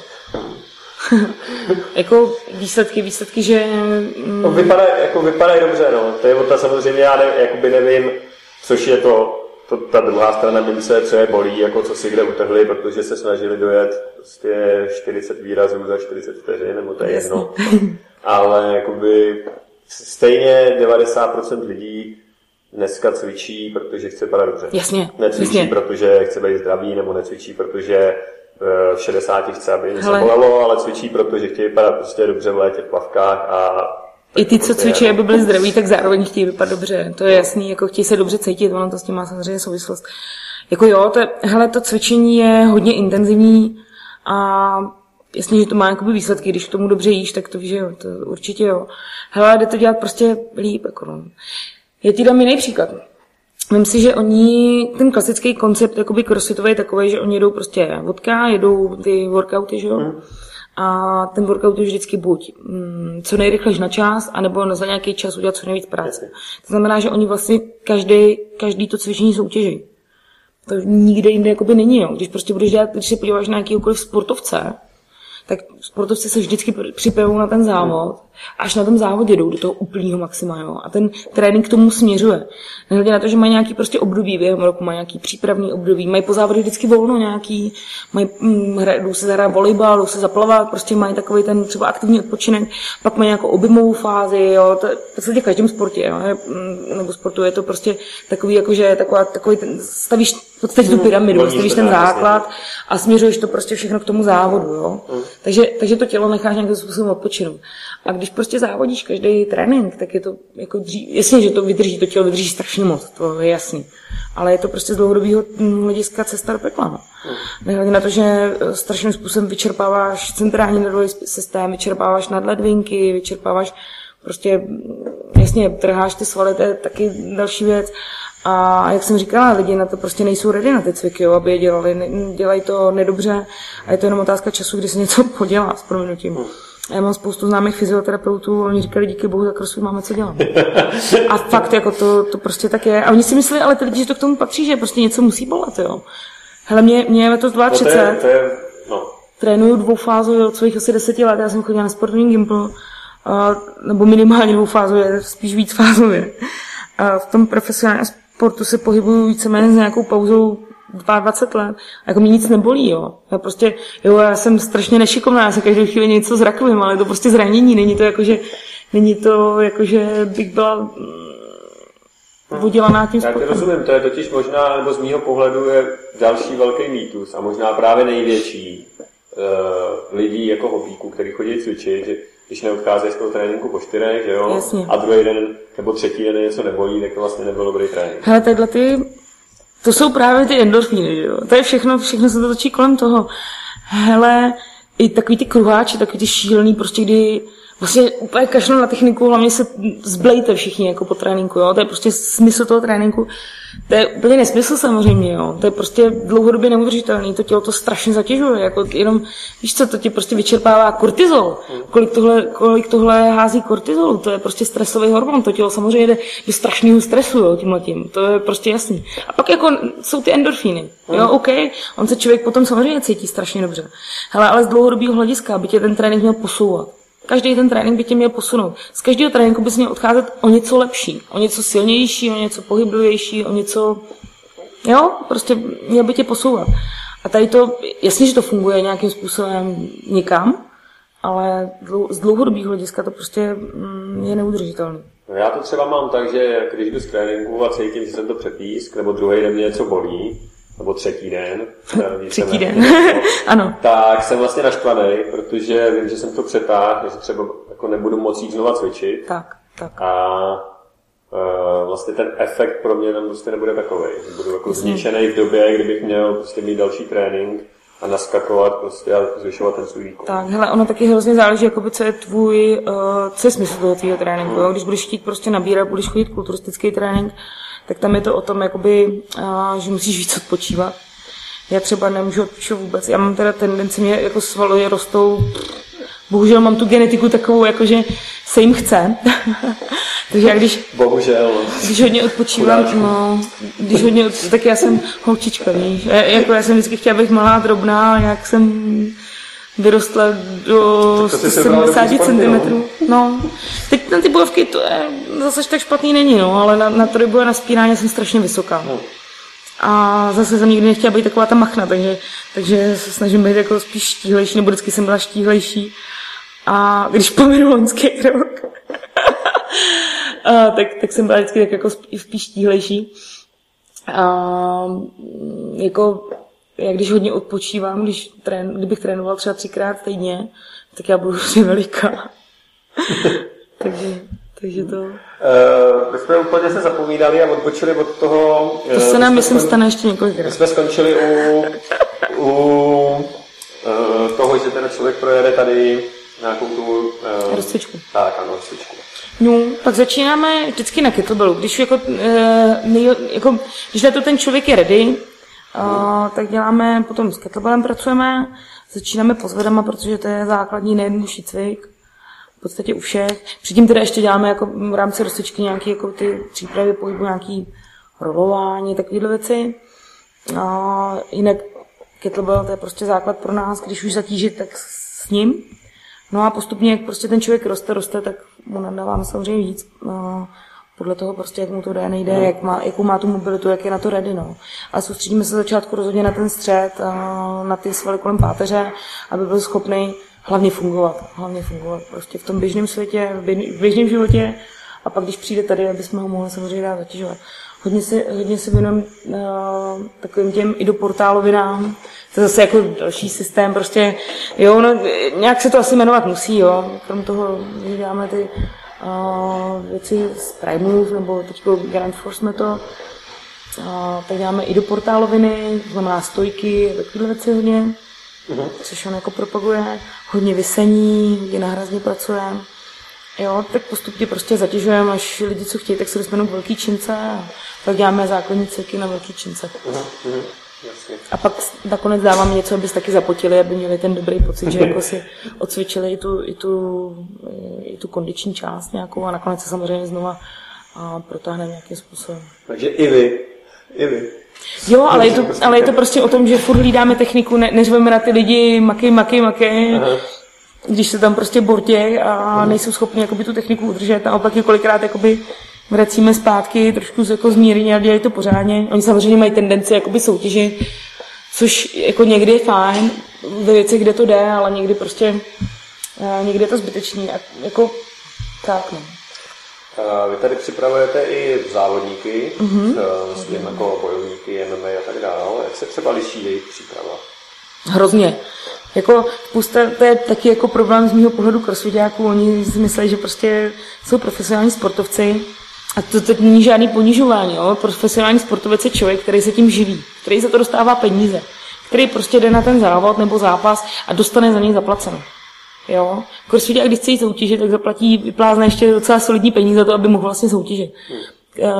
[laughs] jako výsledky, výsledky, že... Mm... No, vypadají, jako vypadají dobře, no. To je ta samozřejmě, já ne, jakoby nevím, což je to, to, ta druhá strana mince, co je bolí, jako co si kde utrhli, protože se snažili dojet prostě 40 výrazů za 40 vteřin, nebo to je jedno. [laughs] Ale jakoby stejně 90% lidí dneska cvičí, protože chce padat dobře. Jasně. Necvičí, jasně. protože chce být zdravý, nebo necvičí, protože eh, v 60 chce, aby něco bolelo, ale cvičí, protože chtějí vypadat prostě dobře v létě v plavkách a i ty, co cvičí, aby byli zdraví, tak zároveň chtějí vypadat dobře. To je jasný, jako chtějí se dobře cítit, ono to s tím má samozřejmě souvislost. Jako jo, to, hele, to cvičení je hodně intenzivní a jasně, že to má jakoby výsledky, když k tomu dobře jíš, tak to víš, že jo, to určitě jo. Hele, jde to dělat prostě líp, jako no. Já ti dám jiný příklad. Myslím si, že oni, ten klasický koncept jakoby crossfitový je takový, že oni jedou prostě vodka, jedou ty workouty, že jo? Mm. A ten workout je vždycky buď mm, co nejrychlejší na čas, anebo za nějaký čas udělat co nejvíc práce. To znamená, že oni vlastně každý, každý to cvičení soutěží. To nikde jinde jakoby není. Jo. Když prostě budeš dělat, když se podíváš na jakýkoliv sportovce, tak sportovci se vždycky připravují na ten závod, až na tom závodě jdou do toho úplného maxima, jo. A ten trénink k tomu směřuje. Nehledě na to, že mají nějaký prostě období během roku, mají nějaký přípravný období, mají po závodě vždycky volno nějaký, mají, hm, jdou se zahrát volejbal, jdou se zaplavat, prostě mají takový ten třeba aktivní odpočinek, pak mají nějakou objemovou fázi, jo. To je v každém sportě, jo. Mm, nebo sportu je to prostě takový, jakože taková, takový ten, stavíš podstatě tu pyramidu, stavíš ten základ a směřuješ to prostě všechno k tomu závodu, jo. Mm. Takže, takže to tělo necháš nějakým způsobem odpočinout. A když prostě závodíš každý trénink, tak je to jako dřív, jasně, že to vydrží, to tělo vydrží strašně moc, to je jasný. Ale je to prostě z dlouhodobého hlediska cesta do pekla. No. Mm. Nehledě na to, že strašným způsobem vyčerpáváš centrální nervový systém, vyčerpáváš nadledvinky, vyčerpáváš prostě, jasně, trháš ty svaly, to je taky další věc. A jak jsem říkala, lidi na to prostě nejsou ready na ty cviky, jo, aby je dělali. Dělají to nedobře a je to jenom otázka času, kdy se něco [laughs] podělá s proměnutím. Já mám spoustu známých fyzioterapeutů, oni říkali, díky bohu, tak rozsud máme co dělat. [laughs] A fakt, jako to, to prostě tak je. A oni si mysleli, ale ty lidi, že to k tomu patří, že prostě něco musí bolet, jo. Hele, mě, mě je letos 32. No to je, to je, no. Trénuju dvoufázově od svých asi deseti let, já jsem chodila na sportovní gimpl, nebo minimálně dvoufázově, spíš víc fázově. A v tom profesionálním sportu se pohybuju víceméně s nějakou pauzou 22 let. A jako mě nic nebolí, jo. Já prostě, jo, já jsem strašně nešikovná, já se každou chvíli něco zrakovím, ale je to prostě zranění, není to jako, že, není to jako, že bych byla mm, udělaná tím sportem. Já to rozumím, to je totiž možná, nebo z mýho pohledu je další velký mýtus a možná právě největší uh, lidí jako hobíků, který chodí cvičit, že když neodcházejí z toho tréninku po čtyřech, že jo, Jasně. a druhý den nebo třetí den něco nebolí, tak to vlastně nebyl dobrý trénink. Hele, tyhle ty, to jsou právě ty endorfíny, že jo. To je všechno, všechno se to točí kolem toho. Hele, i takový ty kruháči, takový ty šílený, prostě kdy vlastně úplně kašlu na techniku, hlavně se zblejte všichni jako po tréninku, jo? to je prostě smysl toho tréninku. To je úplně nesmysl samozřejmě, jo? to je prostě dlouhodobě neudržitelný, to tělo to strašně zatěžuje, jako jenom, víš co, to ti prostě vyčerpává kortizol, kolik tohle, kolik tohle hází kortizol, to je prostě stresový hormon, to tělo samozřejmě jde do strašného stresu, jo, tímhle tím, to je prostě jasný. A pak jako jsou ty endorfíny, jo, mm. OK, on se člověk potom samozřejmě cítí strašně dobře. Hele, ale z dlouhodobého hlediska by tě ten trénink měl posouvat. Každý ten trénink by tě měl posunout. Z každého tréninku bys měl odcházet o něco lepší, o něco silnější, o něco pohyblivější, o něco... Jo, prostě měl by tě posouvat. A tady to, jasně, že to funguje nějakým způsobem někam, ale z dlouhodobého hlediska to prostě mm, je neudržitelné. No já to třeba mám tak, že když jdu z tréninku a cítím, že jsem to přepísk, nebo druhý den mě něco bolí, nebo třetí den. třetí den, [laughs] ano. Tak jsem vlastně naštvaný, protože vím, že jsem to přetáhl, že třeba jako nebudu moci jít znova cvičit. Tak, tak. A uh, vlastně ten efekt pro mě tam prostě nebude takový. Budu jako zničený v době, kdybych měl prostě mít další trénink a naskakovat prostě a zvyšovat ten svůj výkon. Tak, hele, ono taky hrozně záleží, jakoby, co je tvůj, uh, co je smysl toho tvýho tréninku. Hmm. Když budeš chtít prostě nabírat, budeš chodit kulturistický trénink, tak tam je to o tom, jakoby, a, že musíš víc odpočívat. Já třeba nemůžu odpočívat vůbec. Já mám teda tendenci, mě jako svaly rostou, bohužel mám tu genetiku takovou, jakože se jim chce. [laughs] Takže já když... Bohužel. Když hodně odpočívám, no, když hodně, tak já jsem holčička, víš. Já, jako já jsem vždycky chtěla být malá, drobná, jak jsem vyrostla do 70 cm. No. Teď na ty bojovky to je zase tak špatný není, no, ale na, na to boje na spírání jsem strašně vysoká. No. A zase jsem nikdy nechtěla být taková ta machna, takže, takže se snažím být jako spíš štíhlejší, nebo vždycky jsem byla štíhlejší. A když pominu loňský rok, [laughs] a, tak, tak jsem byla vždycky tak jako spíš štíhlejší. A, jako já když hodně odpočívám, když trén, kdybych trénoval třeba třikrát týdně, tak já budu hrozně veliká. [laughs] takže, takže to... Uh, my jsme úplně se zapomínali a odpočili od toho... To se nám, myslím, skon... stane ještě několikrát. My jsme skončili u, u uh, toho, že ten člověk projede tady nějakou tu... Uh, rozcvičku. Tak, ano, rozcvičku. No, pak začínáme vždycky na kettlebellu. Když, jako, uh, nej, jako, když na to ten člověk je ready, Tak děláme, potom s kettlebellem pracujeme, začínáme pozvedama, protože to je základní nejjednodušší cvik, v podstatě u všech. Předtím teda ještě děláme jako v rámci rozcvičky nějaké jako ty přípravy pohybu, nějaký rolování, takovéhle věci. Uh, jinak kettlebell to je prostě základ pro nás, když už zatížit, tak s ním. No a postupně, jak prostě ten člověk roste, roste, tak mu nadáváme samozřejmě víc. Podle toho prostě, jak mu to jde, nejde, no. jak má, jakou má tu mobilitu, jak je na to ready, no. A soustředíme se začátku rozhodně na ten střed, na ty svaly kolem páteře, aby byl schopný hlavně fungovat, hlavně fungovat prostě v tom běžném světě, v běžném životě a pak, když přijde tady, aby jsme ho mohli samozřejmě dát zatěžovat. hodně se, hodně se věnujem uh, takovým těm i do portálovinám. To je zase jako další systém, prostě, jo, no, nějak se to asi jmenovat musí, jo. Krom toho, že děláme ty věci z Pride Move, nebo teď Grand Force jsme to, tak děláme i do portáloviny, to znamená stojky, takovéhle věci hodně, uh-huh. což on jako propaguje, hodně vysení, hodně náhrazně pracujeme. Jo, tak postupně prostě zatěžujeme, až lidi, co chtějí, tak se dostanou k velký čince a pak děláme základní cirky na velký čince. Uh-huh. A pak nakonec dáváme něco, aby taky zapotili, aby měli ten dobrý pocit, že jako si odcvičili i tu, i tu, i tu kondiční část nějakou a nakonec se samozřejmě znova a protáhneme nějakým způsobem. Takže i vy, i vy. Jo, ale je, to, ale je to prostě o tom, že furt hlídáme techniku, ne, neřveme na ty lidi maky, maky, maky. Aha když se tam prostě bortě a nejsou schopni jakoby, tu techniku udržet. A opak je kolikrát jakoby, vracíme zpátky, trošku jako zmírně a dělají to pořádně. Oni samozřejmě mají tendenci jakoby soutěžit, což jako někdy je fajn, ve věci, kde to jde, ale někdy prostě někdy je to zbytečný. A jako tak, no. Vy tady připravujete i závodníky, mm-hmm. myslím jako bojovníky, MMA a tak dále. Jak se třeba liší jejich příprava? Hrozně. Jako spousta, to je taky jako problém z mého pohledu crossfitáků, oni si myslí, že prostě jsou profesionální sportovci a to teď není žádný ponižování, jo? profesionální sportovec je člověk, který se tím živí, který za to dostává peníze, který prostě jde na ten závod nebo zápas a dostane za něj zaplaceno. Jo? Crossfiták, když chce jít soutěžit, tak zaplatí, vyplázne ještě docela solidní peníze za to, aby mohl vlastně soutěžit. Uh,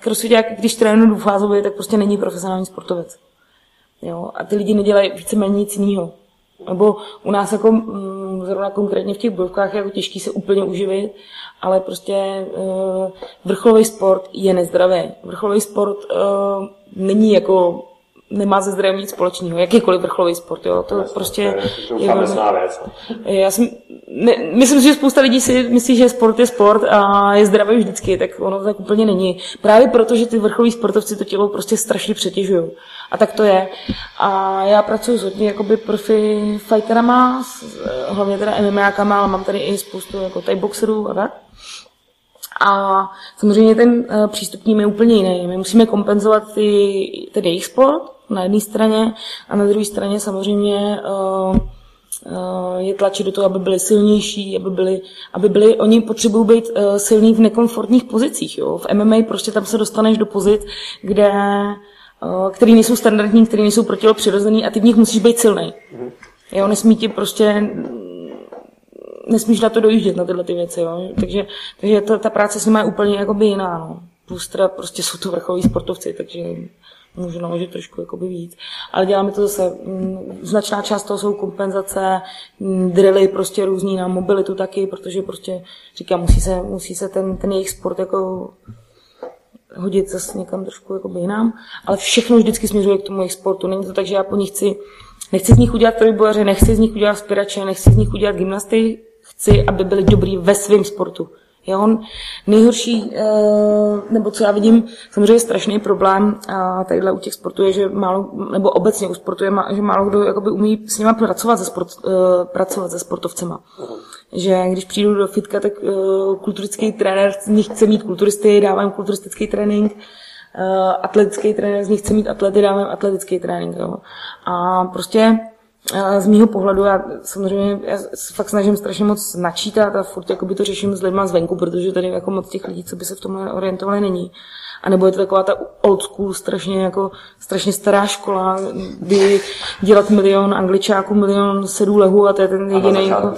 crossfiták, když trénuje dvoufázově, tak prostě není profesionální sportovec. Jo? A ty lidi nedělají víceméně nic jiného. Nebo u nás jako mm, zrovna konkrétně v těch bojovkách je jako těžký se úplně uživit, ale prostě uh, vrcholový sport je nezdravý. Vrcholový sport uh, není jako nemá ze zdravím nic společného, jakýkoliv vrcholový sport, jo, to Jasně, prostě to je, je velmi, věc. No. Já jsem, ne, myslím si, že spousta lidí si myslí, že sport je sport a je zdravý vždycky, tak ono to tak úplně není. Právě proto, že ty vrcholoví sportovci to tělo prostě strašně přetěžují. A tak to je. A já pracuji s hodně jakoby profi fighterama, hlavně teda MMAkama, ale mám tady i spoustu jako Thai boxerů a tak. A samozřejmě ten uh, přístup k ním je úplně jiný. My musíme kompenzovat ty, ten jejich sport na jedné straně a na druhé straně samozřejmě uh, uh, je tlačit do toho, aby byli silnější, aby byli, aby byli oni potřebují být uh, silní v nekomfortních pozicích. Jo? V MMA prostě tam se dostaneš do pozic, kde který nejsou standardní, který nejsou pro tělo přirozený a ty v nich musíš být silný. Mm-hmm. Jo, nesmí ti prostě nesmíš na to dojíždět, na tyhle ty věci, jo. Takže, takže ta, ta práce s nimi je úplně jakoby jiná, no. Plus teda prostě jsou to vrcholoví sportovci, takže můžu naložit trošku jakoby víc. Ale děláme to zase, mm, značná část toho jsou kompenzace, mm, drily prostě různý na mobilitu taky, protože prostě říkám, musí se, musí se ten, ten jejich sport jako hodit zase někam trošku jako jinam, ale všechno vždycky směřuje k tomu jejich sportu. Není to tak, že já po nich chci, nechci z nich udělat trojbojaře, nechci z nich udělat spirače, nechci z nich udělat gymnasty, chci, aby byli dobrý ve svém sportu. Jo, nejhorší, eh, nebo co já vidím, samozřejmě strašný problém tadyhle u těch sportů je, že málo, nebo obecně u sportu je, že málo kdo jakoby umí s nimi pracovat se, sport, eh, pracovat se sportovcema. Že když přijdu do fitka, tak eh, kulturický trenér z nich chce mít kulturisty, dává jim kulturistický trénink, atletický trenér z nich chce mít atlety, dává jim atletický trénink. Jo. A prostě z mýho pohledu, já samozřejmě já se fakt snažím strašně moc načítat a furt jakoby to řeším s lidma zvenku, protože tady jako moc těch lidí, co by se v tomhle orientovali, není. A nebo je to taková ta old school, strašně jako, strašně stará škola, kdy dělat milion angličáků, milion sedů lehů a to je ten jediný. Jako...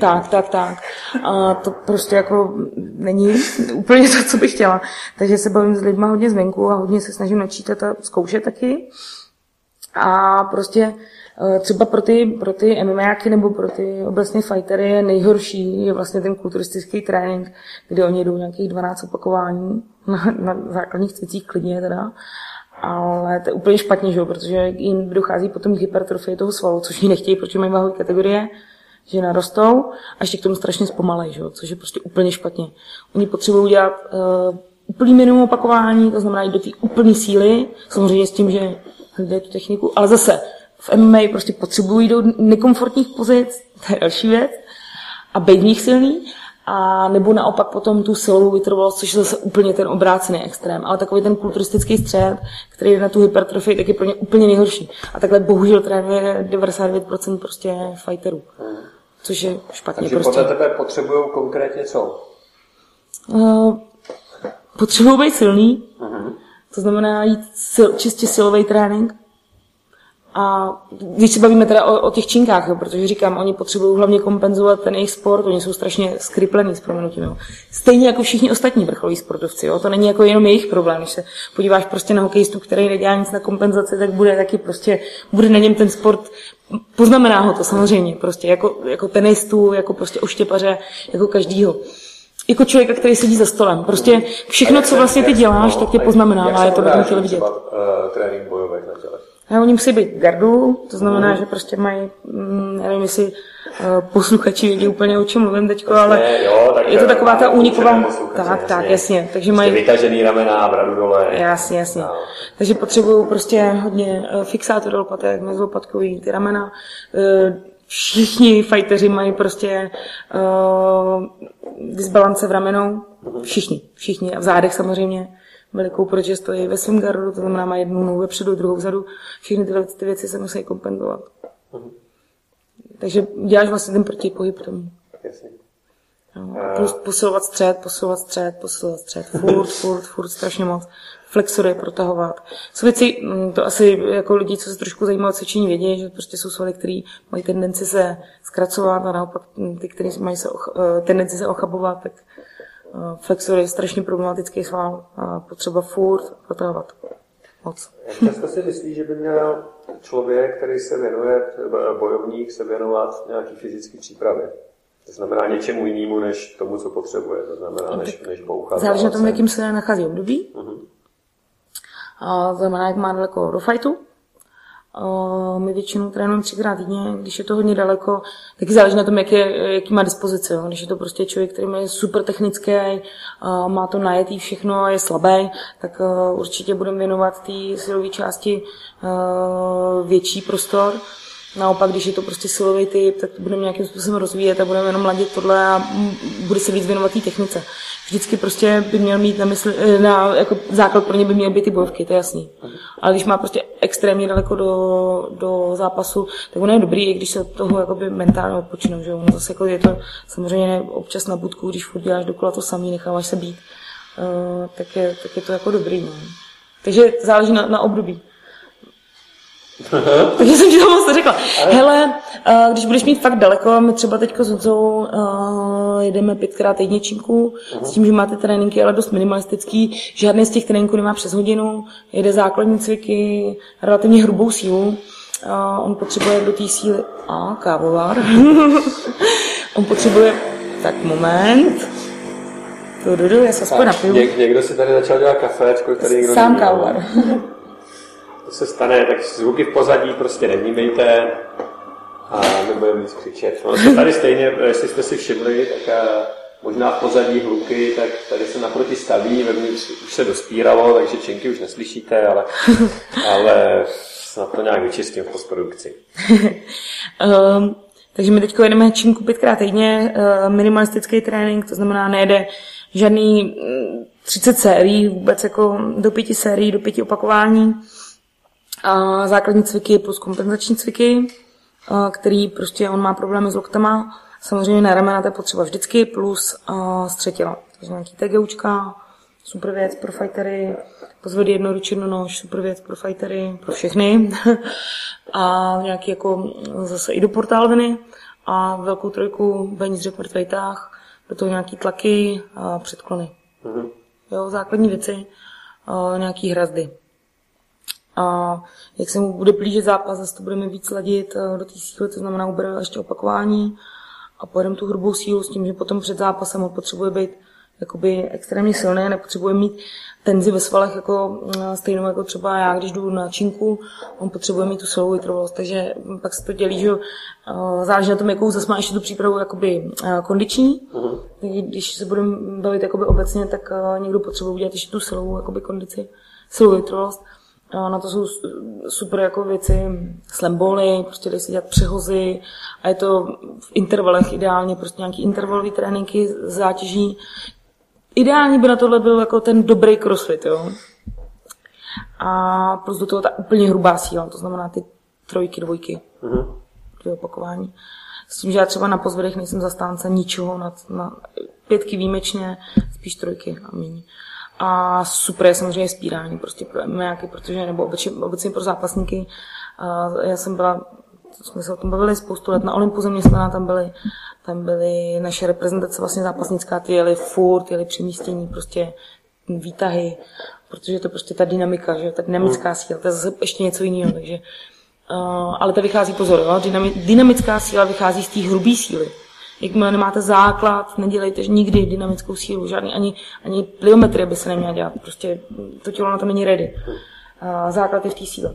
Tak, tak, tak. A to prostě jako není úplně to, co bych chtěla. Takže se bavím s lidma hodně zvenku a hodně se snažím načítat a zkoušet taky. A prostě eh, třeba pro ty, pro ty MMAky nebo pro ty obecné fightery je nejhorší je vlastně ten kulturistický trénink, kde oni jdou nějakých 12 opakování [laughs] na, na základních cvicích klidně teda. Ale to je úplně špatně, že? protože jim dochází potom k hypertrofii toho svalu, což ji nechtějí, protože mají váhové kategorie, že narostou a ještě k tomu strašně zpomalej, že? což je prostě úplně špatně. Oni potřebují dělat uh, úplný minimum opakování, to znamená jít do té úplné síly, samozřejmě s tím, že hlídají tu techniku, ale zase v MMA prostě potřebují do nekomfortních pozic, [laughs] to je další věc, a být v nich silný. a nebo naopak potom tu silovou vytrvalost, což je zase úplně ten obrácený extrém. Ale takový ten kulturistický střed, který jde na tu hypertrofii, tak je pro ně úplně nejhorší. A takhle bohužel trénuje 99% prostě fighterů. Což je špatně Takže prostě. podle tebe potřebují konkrétně co? Uh, potřebují být silný, to znamená jít sil, čistě silový trénink. A když se bavíme teda o, o těch činkách, jo, protože říkám, oni potřebují hlavně kompenzovat ten jejich sport, oni jsou strašně skriplení s proměnutím. Jo. Stejně jako všichni ostatní vrcholoví sportovci. Jo. To není jako jenom jejich problém. Když se podíváš prostě na hokejistu, který nedělá nic na kompenzaci, tak bude taky prostě, bude na něm ten sport, poznamená ho to samozřejmě, prostě jako, jako tenistu, jako prostě oštěpaře, jako každýho jako člověka, který sedí za stolem. Prostě všechno, co vlastně ty děláš, tak tě poznamenává, je to na tom těle vidět. Třeba, uh, trénink bojovek na těle. A oni musí být gardu, to znamená, že prostě mají, mm, nevím, jestli uh, posluchači vědí úplně, o čem mluvím teďko, ale Ne, jo, tak je to taková ta úniková, tak, tak, jasně, takže Prostě mají, vytažený ramena, bradu dole. jasně, jasně, No. takže potřebují prostě hodně fixátor do lopatek, mezilopatkový, ty ramena, všichni fighteři mají prostě uh, disbalance v ramenou, všichni, všichni a v zádech samozřejmě, velikou, protože stojí ve svém gardu, to znamená má jednu nohu vepředu, druhou vzadu, všechny tyhle ty věci se musí kompenzovat. Takže děláš vlastně ten protipohyb tomu. Jasně. A plus posilovat střed, posilovat střed, posilovat střed, furt, furt, furt strašně moc. Flexory protahovat. Jsou věci, mm, to asi jako lidi, co se trošku zajímají o cvičení, vědí, že prostě jsou svaly, které mají tendenci se zkracovat a naopak mm, ty, které mají se och, eh, tendenci se ochabovat, tak eh, flexory je strašně problematický sval a potřeba furt protahovat. Moc. Jak často si myslíš, že by měl člověk, který se věnuje, bojovník, se věnovat nějaký fyzické přípravě? To znamená něčemu jinému, než tomu, co potřebuje. To znamená, než, než bouchat. Záleží na tom, v jakým se nachází období. To znamená, jak má daleko do. A my většinou trénujeme třikrát týdně, když je to hodně daleko, taky záleží na tom, jak je, jaký má dispozici. Jo. Když je to prostě člověk, který je super technický, má to najetý všechno a je slabý, tak a, určitě budeme věnovat té silové části a, větší prostor. Naopak, když je to prostě silový typ, tak to budeme nějakým způsobem rozvíjet a budeme jenom ladit tohle a bude se víc věnovat té technice. Vždycky prostě by měl mít na mysli, eh, na, jako základ pro ně by měly být ty bojovky, to je jasný. Ale když má prostě extrémně daleko do, do zápasu, tak ono je dobrý, i když se od toho jakoby mentálně odpočinou, že ono zase jako je to samozřejmě občas na budku, když furt děláš dokola to samý, necháváš se být, uh, tak, je, tak je to jako dobrý, no. Takže záleží na, na období. Takže jsem ti to moc řekla. Hele, uh, když budeš mít fakt daleko, my třeba teďko s Honzou uh, jedeme pětkrát týdně činku, s tím, že máte tréninky, ale dost minimalistický. Žádný z těch tréninků nemá přes hodinu, jede základní cviky, relativně hrubou sílu. Uh, on potřebuje do té síly... A, kávovar. [laughs] on potřebuje... Tak moment. Tu, du, du, já se aspoň napiju. Něk, někdo si tady začal dělat kafe, ačkoliv tady někdo Sám kávovar. [laughs] To se stane, tak zvuky v pozadí prostě nevnímejte a nebudeme nic křičet. Se tady stejně, jestli jste si všimli, tak eh, možná v pozadí hluky, tak tady se naproti staví, vevnitř už se dospíralo, takže činky už neslyšíte, ale, [laughs] ale snad to nějak vyčistím v postprodukci. Um, [laughs] takže my teď jedeme činku pětkrát týdně, uh, minimalistický trénink, to znamená nejede žádný mm, 30 sérií, vůbec jako do pěti sérií, do pěti opakování. A základní cviky plus kompenzační cviky, který prostě on má problémy s loktama. Samozřejmě na ramena to je potřeba vždycky, plus uh, střetila. Takže nějaký TGUčka, super věc pro fightery, pozvedy jednoruč, jednonož, super věc pro fightery, pro všechny. [laughs] a nějaký jako zase i do portálviny a velkou trojku bench dřep mrtvej tah, do toho nějaký tlaky a předklony. Mhm. Jo, základní věci, a nějaký hrazdy. A jak se mu bude blížit zápas, zase to budeme víc ladit eh, do té síly, to znamená ubereme ještě opakování a pojedeme tu hrubou sílu s tím, že potom před zápasem on potřebuje být jakoby extrémně silný, nepotřebuje mít tenzi ve svalech jako mm, stejnou jako třeba já, když jdu na činku, on potřebuje mít tu silovou vytrvalost, takže pak se to dělí, že eh, záleží na tom, jakou zase má ještě tu přípravu jakoby eh, kondiční, takže když se budeme bavit jakoby obecně, tak eh, někdo potřebuje udělat ještě tu silovou jakoby kondici, silovou vytrvalost, na to jsou super jako věci, slamboly, prostě dají se dělat přehozy a je to v intervalech ideálně, prostě nějaký intervalový tréninky zátěží. Ideální by na tohle byl jako ten dobrý crossfit, jo. A plus do toho ta úplně hrubá síla, to znamená ty trojky, dvojky, mm-hmm. dvě opakování. S tím, že já třeba na pozvedech nejsem zastánce ničeho, na, na pětky výjimečně, spíš trojky a méně. A super je samozřejmě spírání prostě pro nějaký, protože, nebo obecně, obecně pro zápasníky. A já jsem byla, jsme se o tom bavili spoustu let na Olympu zaměstnaná, tam byly, tam byly naše reprezentace vlastně zápasnická, ty jeli furt, jeli přemístění, prostě výtahy, protože to prostě ta dynamika, že ta dynamická síla, to je zase ještě něco jiného, takže uh, ale to vychází pozor, jo? dynamická síla vychází z té hrubé síly. Jakmile nemáte základ, nedělejte nikdy dynamickou sílu, žádný ani, ani pliometrie by se neměla dělat. Prostě to tělo na to není ready. Základ je v té síle.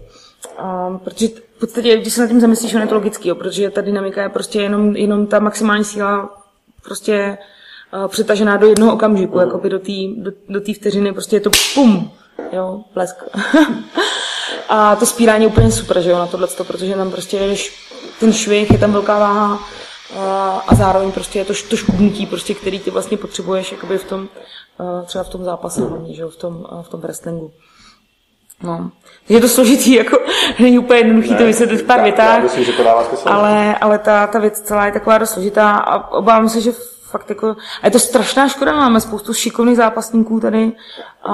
Protože v podstatě, když se nad tím zamyslíš, je to logický, protože ta dynamika je prostě jenom, jenom ta maximální síla prostě uh, přetažená do jednoho okamžiku, jako by do té do, do vteřiny, prostě je to pum, jo, blesk. [laughs] a to spírání je úplně super, že jo, na tohle, protože tam prostě jedeš ten švih, je tam velká váha, a zároveň prostě je to, to škubnutí, prostě, který ty vlastně potřebuješ jakoby v tom, třeba v tom zápase hlavně, že v tom, v tom wrestlingu. No. Je to složitý, jako [laughs] není úplně jednoduchý ne, to vysvětlit v pár větách, myslím, že to dává ale, ale ta, ta věc celá je taková dost složitá a obávám se, že fakt jako, a je to strašná škoda, máme spoustu šikovných zápasníků tady a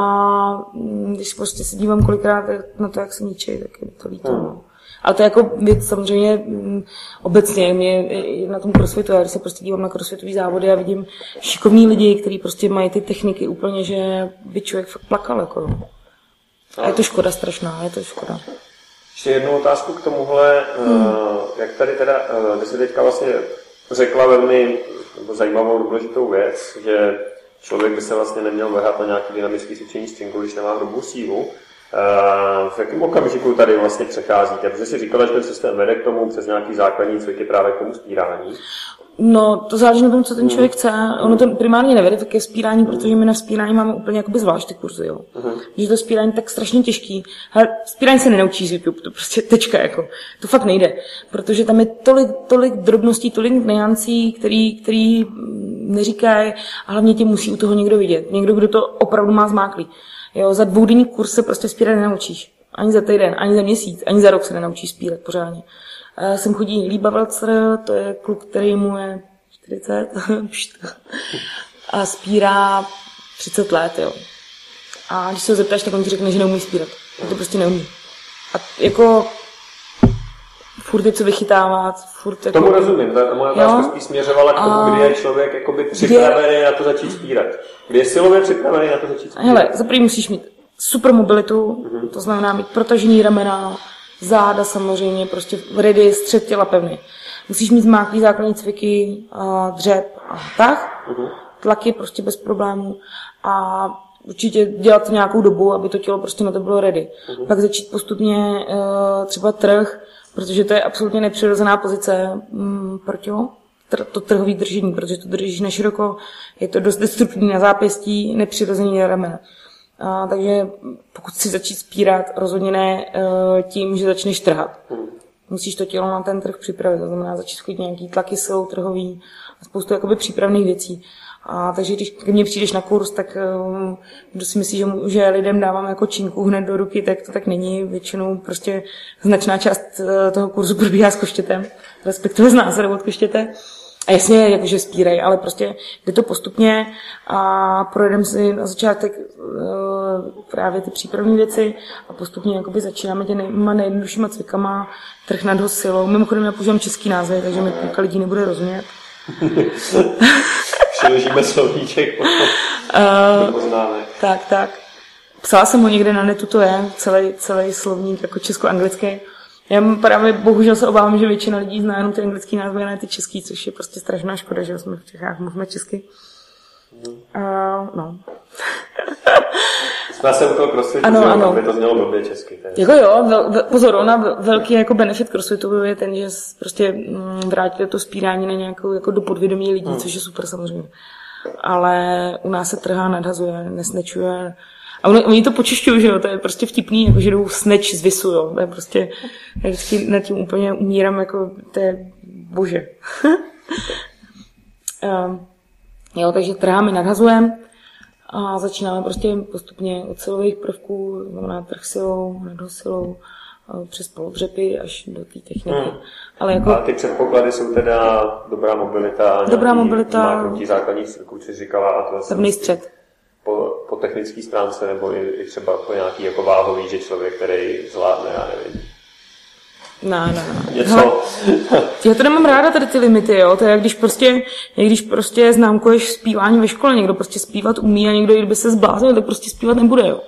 mm, když prostě se dívám kolikrát na to, jak se ničí, tak je to líto. Hmm. No. Ale to je jako věc samozřejmě mm, obecně mě na tom crossfitu, já když se prostě dívám na crossfitový závody a vidím šikovní lidi, kteří prostě mají ty techniky úplně, že by člověk fakt plakal. Jako. A je to škoda strašná, je to škoda. Ještě jednu otázku k tomuhle, hmm. jak tady teda, eh, ty jsi teďka vlastně řekla velmi zajímavou, důležitou věc, že člověk by se vlastně neměl vehat na nějaký dynamický cvičení střinku, když nemá hrubou sílu. Eh, v jakém okamžiku tady vlastně přecházíte? Protože si říkala, že ten systém vede k tomu přes nějaký základní cviky právě k tomu spírání. No, to záleží na tom, co ten člověk chce. Ono to primárně nevede ke spírání, protože my na spírání máme úplně jakoby zvlášť ty kurzy, jo. Uh-huh. Že to spírání tak strašně těžký. Ale spírání se nenaučí z YouTube, to prostě tečka, jako. To fakt nejde. Protože tam je tolik, tolik drobností, tolik nejancí, který, který neříkají a hlavně tě musí u toho někdo vidět. Někdo, kdo to opravdu má zmáklý. Jo, za dvoudenní kurz se prostě spírat nenaučíš. Ani za týden, ani za měsíc, ani za rok se nenaučíš spírat pořádně. A sem chodí Líba Valcer, to je kluk, který mu je 40 [laughs] a spírá 30 let, jo. A když se ho zeptáš, tak on ti řekne, že neumí spírat. To prostě neumí. A jako furt je co vychytávat, furt jako... Tomu rozumím, ta moje otázka spíš směřovala k tomu, kdy je člověk jakoby připravený na to začít spírat. Kdy je silově připravený na to začít spírat. Hele, za musíš mít super mobilitu, mm-hmm. to znamená mít protažený ramena, záda samozřejmě, prostě ready, střed těla pevný. Musíš mít zmáklý základní cviky, dřep a tak, mm-hmm. tlaky prostě bez problémů a určitě dělat nějakou dobu, aby to tělo prostě na to bylo ready. Mm-hmm. Pak začít postupně uh, třeba trh, protože to je absolutně nepřirozená pozice mm, pro tělo, to trhový držení, protože to držíš na široko, je to dost destruktivní na zápěstí, nepřirozený na ramena. A, takže pokud si začít spírat, rozhodně ne uh, tím, že začneš trhat. Musíš to tělo na ten trh připravit, to znamená začít chodit nějaký tlaky silou trhový a spoustu jakoby přípravných věcí. A takže když ke mně přijdeš na kurz, tak um, kdo si myslí, že, že lidem dávám jako činku hned do ruky, tak to tak není. Většinou prostě značná část uh, toho kurzu [laughs] probíhá s koštětem, respektive z názoru od koštěte. A jasně, jakože spírej, ale prostě jde to postupně a projedeme si na začátek uh, právě ty přípravné věci a postupně jakoby začínáme těma nejjednoduššíma cvikama, trh nad ho silou. Mimochodem já používám český název, takže mi půlka lidí nebude rozumět. [laughs] Přiložíme slovníček uh, Tak, tak. Psala jsem ho někde na netu, to je celý, celý slovník jako česko-anglický. Já právě bohužel se obávám, že většina lidí zná jenom ty anglické názvy, ne ty český, což je prostě strašná škoda, že jsme v Čechách mluvíme česky. Uh, no. [laughs] Jsme se u toho crossfitu, ano, že ano. by to znělo blbě česky. Tedy. Jako jo, vel, pozor, ona velký jako benefit crossfitu je ten, že prostě mm, vrátíte to spírání na nějakou jako do podvědomí lidí, hmm. což je super samozřejmě. Ale u nás se trhá, nadhazuje, nesnečuje A oni, oni to počišťují, že jo, to je prostě vtipný, jako že jdou sneč z visu, jo, to je prostě, já vždycky nad tím úplně umírám, jako, to je bože. um, [laughs] jo, takže trháme, nadhazujeme a začínáme prostě postupně od silových prvků, znamená trh silou, nadhosilou, přes polodřepy až do té techniky. Hmm. Ale jako... A ty předpoklady jsou teda dobrá mobilita, dobrá mobilita, základních struků, co říkala, a to pevný střed. Po, po technické stránce, nebo i, i třeba po nějaký jako váhový, že člověk, který zvládne, já nevím, ne, ne, ne. Něco. já to nemám ráda tady ty limity, jo. To je když prostě, když prostě známkuješ zpívání ve škole, někdo prostě zpívat umí a někdo, kdyby se zbláznil, tak prostě zpívat nebude, jo.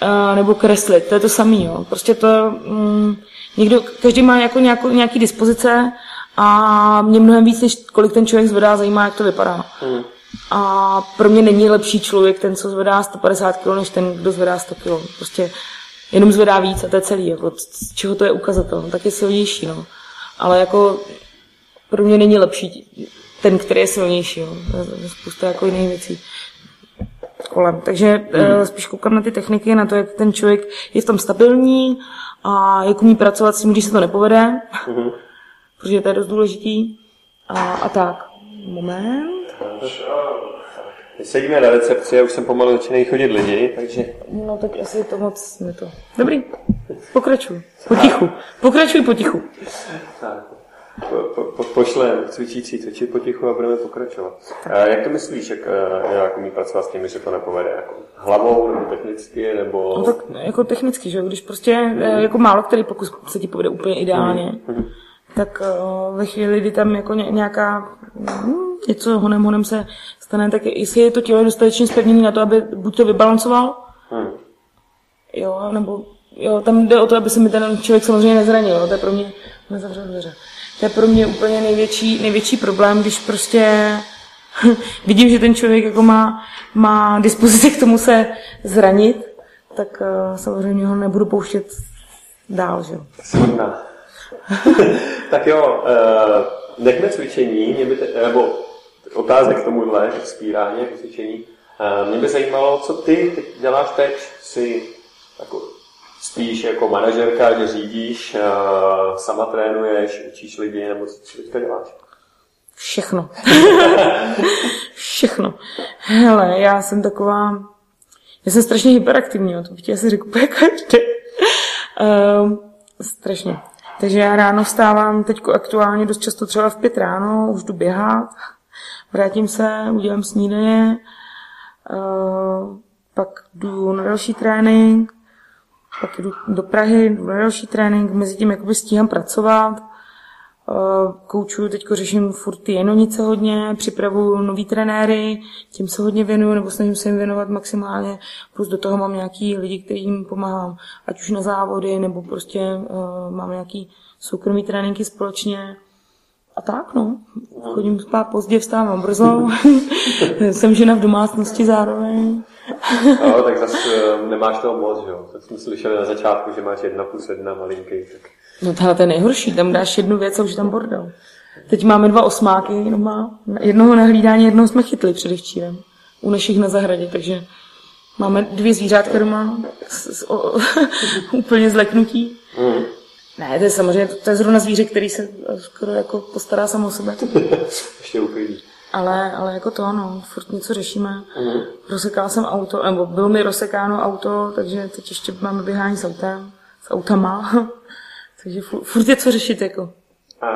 A, nebo kreslit, to je to samý, jo. Prostě to, mm, někdo, každý má jako nějakou, nějaký dispozice a mě mnohem víc, než kolik ten člověk zvedá, zajímá, jak to vypadá. Mm. A pro mě není lepší člověk ten, co zvedá 150 kg, než ten, kdo zvedá 100 kg. Prostě jenom zvedá víc a to je celý. Jako, z čeho to je ukazatel? No, tak je silnější. No. Ale jako pro mě není lepší ten, který je silnější. Jo. Je spousta jako jiných věcí kolem. Takže mm. spíš koukám na ty techniky, na to, jak ten člověk je v tom stabilní a jak umí pracovat s tím, když se to nepovede, mm. [laughs] protože to je dost důležitý. A, a tak. Moment. My sedíme na recepci a už jsem pomalu začínají chodit lidi, takže... No tak asi to moc ne to. Dobrý, pokračuj. Potichu. Pokračuj potichu. Tak. Po, po, po, pošle cvičící cvičit potichu a budeme pokračovat. A jak to myslíš, jak, jak umí pracovat s tím, že to nepovede? Jako hlavou nebo technicky? Nebo... No tak jako technicky, že když prostě jako málo který pokus se ti povede úplně ideálně, mm-hmm. tak ve chvíli, kdy tam jako nějaká něco honem honem se stane, tak jestli je to tělo dostatečně spevněné na to, aby buď to vybalancoval, hmm. jo, nebo jo, tam jde o to, aby se mi ten člověk samozřejmě nezranil, jo, to je pro mě, nezavřel dveře. To je pro mě úplně největší, největší problém, když prostě [laughs] vidím, že ten člověk jako má, má dispozici k tomu se zranit, tak uh, samozřejmě ho nebudu pouštět dál, že jo. [laughs] tak jo, uh, nechme cvičení, mě by te, nebo otázek k tomuhle, k spírání, k cvičení. Eh, mě by zajímalo, co ty teď děláš teď, si jako spíš jako manažerka, že řídíš, eh, sama trénuješ, učíš lidi, nebo co teďka děláš? Všechno. [laughs] Všechno. Hele, já jsem taková, já jsem strašně hyperaktivní, to bych asi řekl úplně každý. um, strašně. Takže já ráno vstávám teď aktuálně dost často třeba v pět ráno, už jdu běhat, vrátím se, udělám snídaně, uh, pak jdu na další trénink, pak jdu do Prahy, jdu na další trénink, mezi tím jakoby stíhám pracovat, uh, koučuju, teď řeším furt ty jenonice hodně, připravuju nový trenéry, tím se hodně věnuju, nebo snažím se jim věnovat maximálně, plus do toho mám nějaký lidi, kterým pomáhám, ať už na závody, nebo prostě uh, mám nějaký soukromý tréninky společně. A tak, no. Chodím spát pozdě, vstávám brzo. [laughs] Jsem žena v domácnosti zároveň. no, tak zase eh, nemáš toho moc, jo. Tak jsme slyšeli na začátku, že máš jedna plus jedna malinký. Tak... No tohle to je nejhorší, tam dáš jednu věc a už tam bordel. Teď máme dva osmáky doma. Jednoho na hlídání, jednoho jsme chytli předevčírem. U našich na zahradě, takže máme dvě zvířátka doma. S, s, o, [laughs] úplně zleknutí. Mm. Ne, to je samozřejmě, to je zrovna zvíře, který se skoro jako postará samo o sebe. [laughs] Ještě uklidí. Ale, ale jako to, no, furt něco řešíme. Mm. Rozsekala jsem auto, nebo bylo mi rozsekáno auto, takže teď ještě máme běhání s autem, s autama. [laughs] takže furt, furt je co řešit, jako. A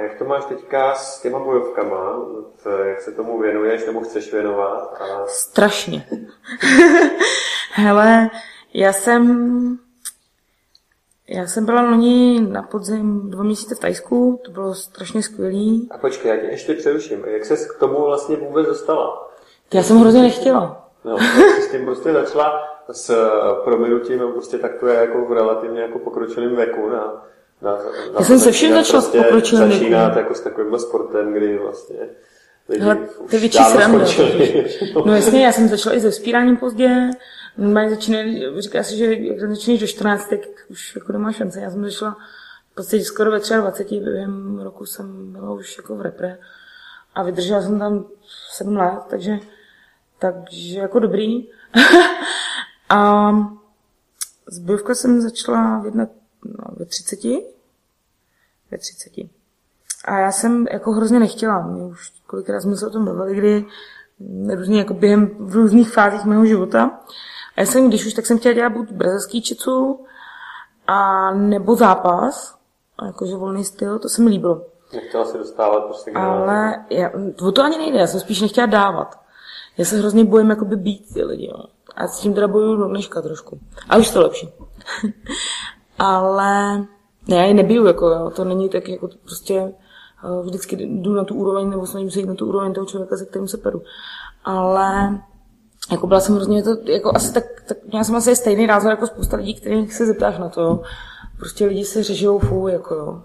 jak to máš teďka s těma bojovkama? Jak se tomu věnuješ nebo chceš věnovat? A... Strašně. [laughs] Hele, já jsem já jsem byla loni na podzim dva měsíce v Tajsku, to bylo strašně skvělý. A počkej, já tě ještě přeruším. Jak se k tomu vlastně vůbec dostala? Já jsem hrozně nechtěla. No, jsi s tím prostě začala s eh, prominutím, no prostě tak to je jako v relativně jako pokročilém věku na, na, na Já jsem se vším začala prostě s pokročilým věku. Začínat jako s takovým sportem, kdy vlastně lidi Hele, to je větší sranda. No jasně, já jsem začala i se vzpíráním pozdě, Normálně začínají, říká se, že jak začínáš do 14, tak už jako nemá šance. Já jsem začala v podstatě skoro ve 23, během roku jsem byla už jako v repre a vydržela jsem tam 7 let, takže Takže jako dobrý. [laughs] a z bojovka jsem začala v jedna, no, ve 30. Ve 30. A já jsem jako hrozně nechtěla. Mě už kolikrát jsme se o tom bavili, kdy různě jako během v různých fázích mého života. A já jsem, když už, tak jsem chtěla dělat buď brazilský čicu, a nebo zápas, jakože volný styl, to se mi líbilo. Nechtěla se dostávat prostě Ale já, o to ani nejde, já jsem spíš nechtěla dávat. Já se hrozně bojím jakoby být ty lidi, jo. A s tím teda bojuju do dneška trošku. A už to lepší. [laughs] Ale ne, já ji nebiju, jako jo. To není tak, jako to prostě eh, vždycky jdu na tu úroveň, nebo snažím se jít na tu úroveň toho člověka, se kterým se peru. Ale jako byla jsem hrozně to, jako asi tak, tak měla jsem asi stejný názor jako spousta lidí, kterých se zeptáš na to, jo. Prostě lidi se řežijou fů, jako jo.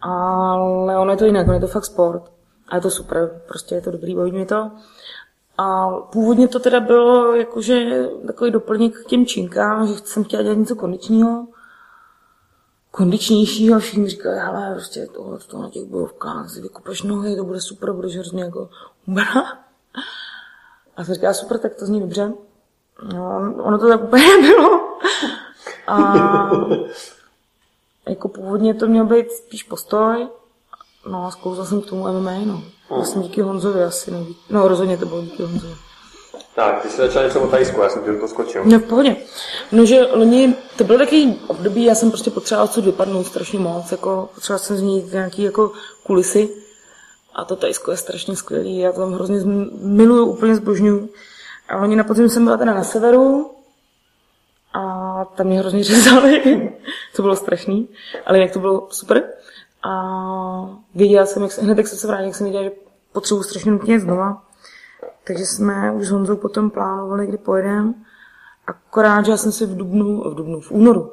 Ale ono je to jinak, ono je to fakt sport. A je to super, prostě je to dobrý, baví mě to. A původně to teda bylo jakože takový doplněk k těm činkám, že jsem chtěla dělat něco kondičního, kondičnějšího, všichni říkali, ale prostě tohle, to na těch bojovkách, si vykupeš nohy, to bude super, budeš hrozně jako hubená. A jsem říkala, super, tak to zní dobře. No, ono to tak úplně [laughs] bylo. A [laughs] jako původně to měl být spíš postoj, no a zkouzla jsem k tomu MMA, no. Vlastně díky Honzovi asi nejvíc. No rozhodně to bylo díky Honzovi. Tak, ty jsi začal něco o Tajsku, já jsem ti do toho skočil. No v pohodě. No, že loni, to byl takový období, já jsem prostě potřebovala odsud vypadnout strašně moc, jako potřebovala jsem změnit nějaký jako kulisy. A to Tajsko je strašně skvělý, já to tam hrozně miluju, úplně zbožňuju. A oni na podzim jsem byla teda na severu, a tam mě hrozně [laughs] řezali. to bylo strašný, ale jak to bylo super. A věděla jsem, jak se, hned jak jsem se vrátila, jak jsem věděla, že potřebuji strašně nutně znova. Takže jsme už s Honzou potom plánovali, kdy pojedeme. Akorát, že já jsem si v Dubnu, v Dubnu, v únoru.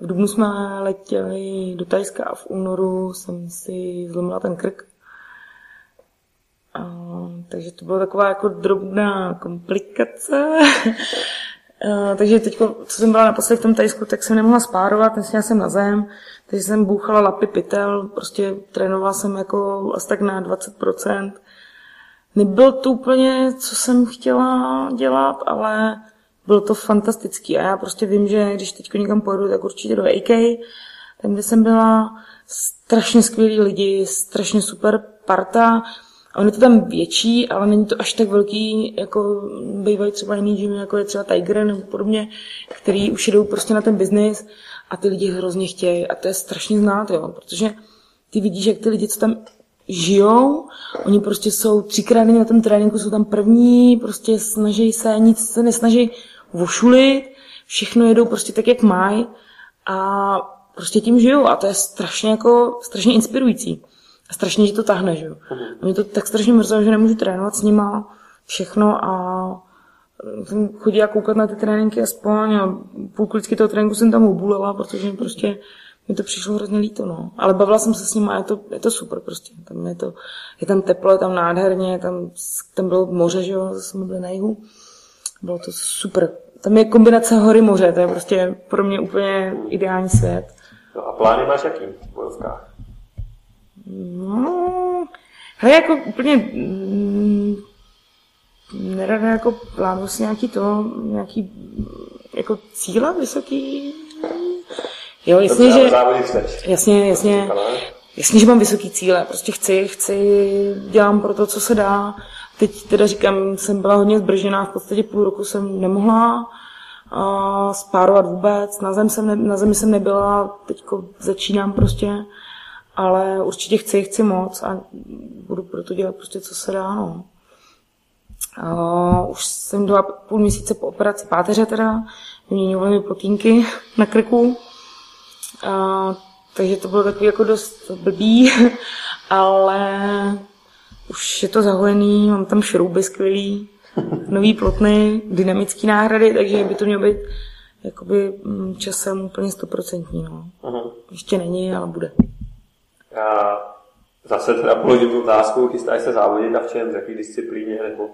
V Dubnu jsme letěli do Tajska a v únoru jsem si zlomila ten krk. A, takže to byla taková jako drobná komplikace. [laughs] a, takže teď, co jsem byla naposledy v tom Tajsku, tak jsem nemohla spárovat, nesměla jsem na zem, takže jsem bouchala lapy pytel, prostě trénovala jsem jako asi tak na 20%. Nebylo to úplně, co jsem chtěla dělat, ale bylo to fantastický. A já prostě vím, že když teď někam pojedu, tak určitě do AK, tam, kde jsem byla, strašně skvělí lidi, strašně super parta. A on je to tam větší, ale není to až tak velký, jako bývají třeba jiný gym, jako je třeba Tiger nebo podobně, který už jdou prostě na ten biznis a ty lidi hrozně chtějí. A to je strašně znát, jo, protože ty vidíš, jak ty lidi, co tam žijou, oni prostě jsou třikrát na tom tréninku, jsou tam první, prostě snaží se, nic se nesnaží vošulit, všechno jedou prostě tak, jak mají a prostě tím žijou a to je strašně jako, strašně inspirující. A strašně, že to tahne, že jo. Mhm. A mě to tak strašně mrzelo, že nemůžu trénovat s nima všechno a jsem chodila koukat na ty tréninky aspoň a půlku vždycky toho tréninku jsem tam obulela, protože prostě mi to přišlo hrozně líto, no. Ale bavila jsem se s ním a je to, je to super prostě. Tam je, to, je tam teplo, je tam nádherně, tam, tam bylo moře, že jo, zase jsme byli na jihu. Bylo to super. Tam je kombinace hory moře, to je prostě pro mě úplně ideální svět. No a plány máš jaký v bojovkách? No, hele, jako úplně mm, nerada jako plánuju si nějaký to, nějaký jako cíle vysoký. Jo, jasně, že... Jasně, jasně. Jasně, že mám vysoký cíle, prostě chci, chci, dělám pro to, co se dá. Teď teda říkám, jsem byla hodně zbržená, v podstatě půl roku jsem nemohla spárovat vůbec, na, zem jsem ne, na zemi jsem nebyla, teď začínám prostě, ale určitě chci, chci moc a budu pro to dělat prostě, co se dá, no. Uh, už jsem dva půl měsíce po operaci páteře teda, vyměňovali mi plotínky [laughs] na krku, uh, takže to bylo takový jako dost blbý, [laughs] ale už je to zahojený, mám tam šrouby skvělý, [laughs] nový plotny, dynamický náhrady, takže by to mělo být jakoby mm, časem úplně stoprocentní. No. Ještě není, ale bude. A zase teda položím tu otázku, chystáš se závodit a v čem, v jaké disciplíně, nebo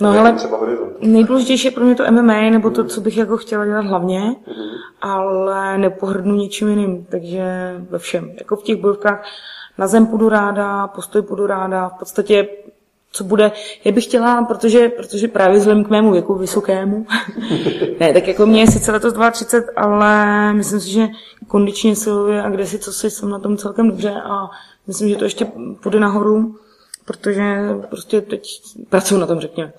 No ale třeba nejdůležitější je pro mě to MMA, nebo to, co bych jako chtěla dělat hlavně, mm-hmm. ale nepohrdnu ničím jiným, takže ve všem. Jako v těch bojovkách na zem půjdu ráda, postoj půjdu ráda, v podstatě co bude. Já bych chtěla, protože, protože právě vzhledem k mému věku vysokému, [laughs] ne, tak jako mě je sice letos 32, ale myslím si, že kondičně silově a kde si co si jsem na tom celkem dobře a myslím, že to ještě půjde nahoru, protože prostě teď pracuji na tom, řekněme.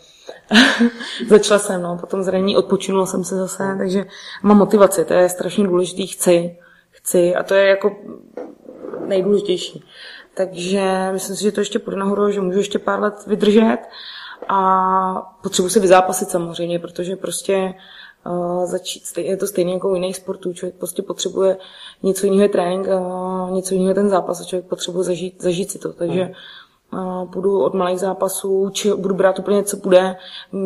[laughs] Začala jsem, no, potom zranění, odpočinula jsem se zase, takže mám motivaci, to je strašně důležitý, chci, chci a to je jako nejdůležitější. Takže myslím si, že to ještě půjde nahoru, že můžu ještě pár let vydržet a potřebuji se vyzápasit samozřejmě, protože prostě uh, začít, je to stejně jako u jiných sportů, člověk prostě potřebuje něco jiného je trénink, uh, něco jiného je ten zápas a člověk potřebuje zažít, zažít si to, takže uh, půjdu od malých zápasů, či budu brát úplně co bude,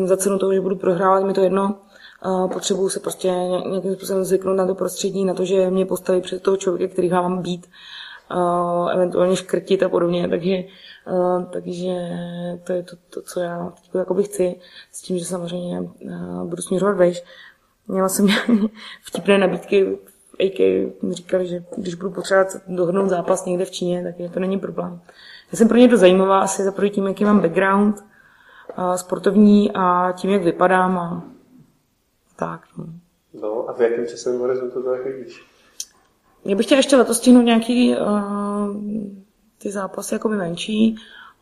za cenu toho, že budu prohrávat, mi to jedno, uh, potřebuju se prostě nějakým způsobem zvyknout na to prostředí, na to, že mě postaví před toho člověka, který mám být eventuálně škrtit a podobně, takže, takže to je to, to co já teď jakoby chci, s tím, že samozřejmě budu směřovat vejš. Měla jsem [laughs] vtipné nabídky AK mi říkali, že když budu potřebovat dohodnout zápas někde v Číně, tak to není problém. Já jsem pro ně to zajímavá asi za tím, jaký mám background uh, sportovní a tím, jak vypadám a tak. No, no a v jakém časovém horizontu to tak vidíš? Já bych chtěla ještě letos stihnout nějaký uh, ty zápasy jako menší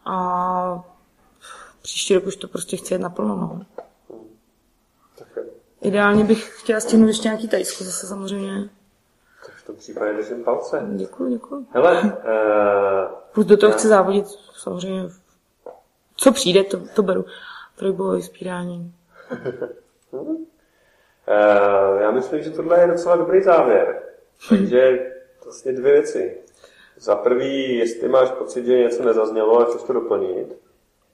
a příští rok už to prostě chci jet naplno. No. Ideálně bych chtěla stihnout ještě nějaký tajsko zase samozřejmě. Tak v tom případě držím palce. Děkuji, děkuji. Hele, uh, [laughs] Plus do toho já... chci závodit samozřejmě. Co přijde, to, to beru. Trojbojové spírání. uh, [laughs] já myslím, že tohle je docela dobrý závěr. Takže vlastně dvě věci. Za prvý, jestli máš pocit, že něco nezaznělo a chceš to doplnit,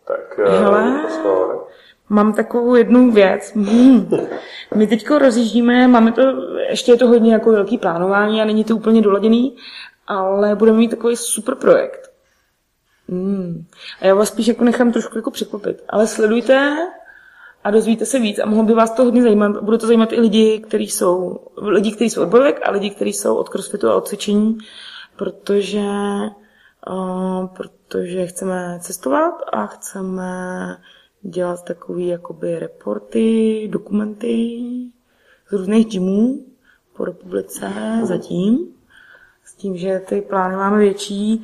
tak eh, Hele, prostor. Mám takovou jednu věc. [laughs] My teď rozjíždíme, máme to, ještě je to hodně jako velký plánování a není to úplně doladěný, ale budeme mít takový super projekt. Hmm. A já vás spíš jako nechám trošku jako překvapit. Ale sledujte a dozvíte se víc. A mohlo by vás to hodně zajímat. Bude to zajímat i lidi, kteří jsou, lidi, kteří jsou od a lidi, kteří jsou od crossfitu a od cvičení, protože, uh, protože chceme cestovat a chceme dělat takový jakoby reporty, dokumenty z různých gymů po republice zatím, s tím, že ty plány máme větší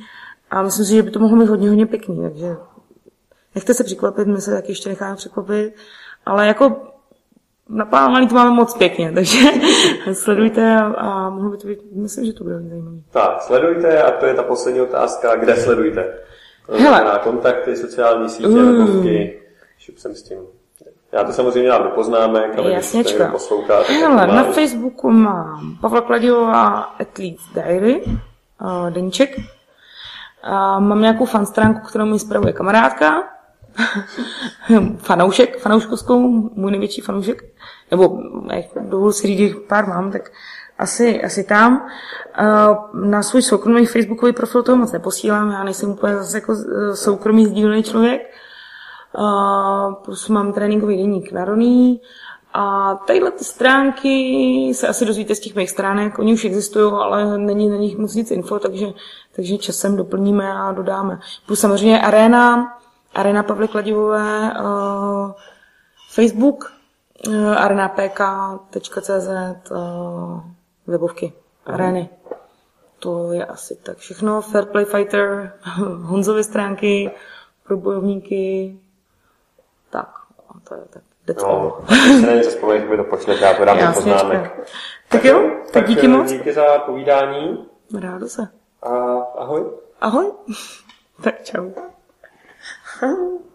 a myslím si, že by to mohlo být hodně, hodně pěkný, takže nechte se překvapit, my se taky ještě necháme překvapit ale jako naplánovaný to máme moc pěkně, takže [laughs] sledujte a, a mohlo by to být, myslím, že to bude zajímavé. Tak, sledujte a to je ta poslední otázka, kde sledujte? Hele. Na kontakty, sociální sítě, mm. webovky, šup jsem s tím. Já to samozřejmě mám do poznámek, ale Jasněčka. když posloucháte, Hele, na Facebooku mám Pavla Kladivová Athletes Diary, uh, deníček. A mám nějakou fan stránku, kterou mi zpravuje kamarádka, [laughs] fanoušek, fanouškovskou, můj největší fanoušek, nebo dovolu si říct, pár mám, tak asi, asi tam. Na svůj soukromý facebookový profil toho moc neposílám, já nejsem úplně zase jako soukromý sdílený člověk. Plus mám tréninkový deník naroný. A tadyhle ty stránky se asi dozvíte z těch mých stránek, oni už existují, ale není na nich moc nic info, takže, takže časem doplníme a dodáme. Plus samozřejmě Arena, Arena Pavly Kladivové, uh, Facebook, uh, arenapk.cz, uh, webovky, areny. To je asi tak všechno. Fair Play Fighter, [laughs] Honzovy stránky, pro bojovníky. Tak, to je tak. That's no, se na něco vzpomnět, mi to já to dám do poznámek. Tak, tak jo, tak, tak díky moc. Díky za povídání. Rádo se. A ahoj. Ahoj. [laughs] tak čau. Ciao.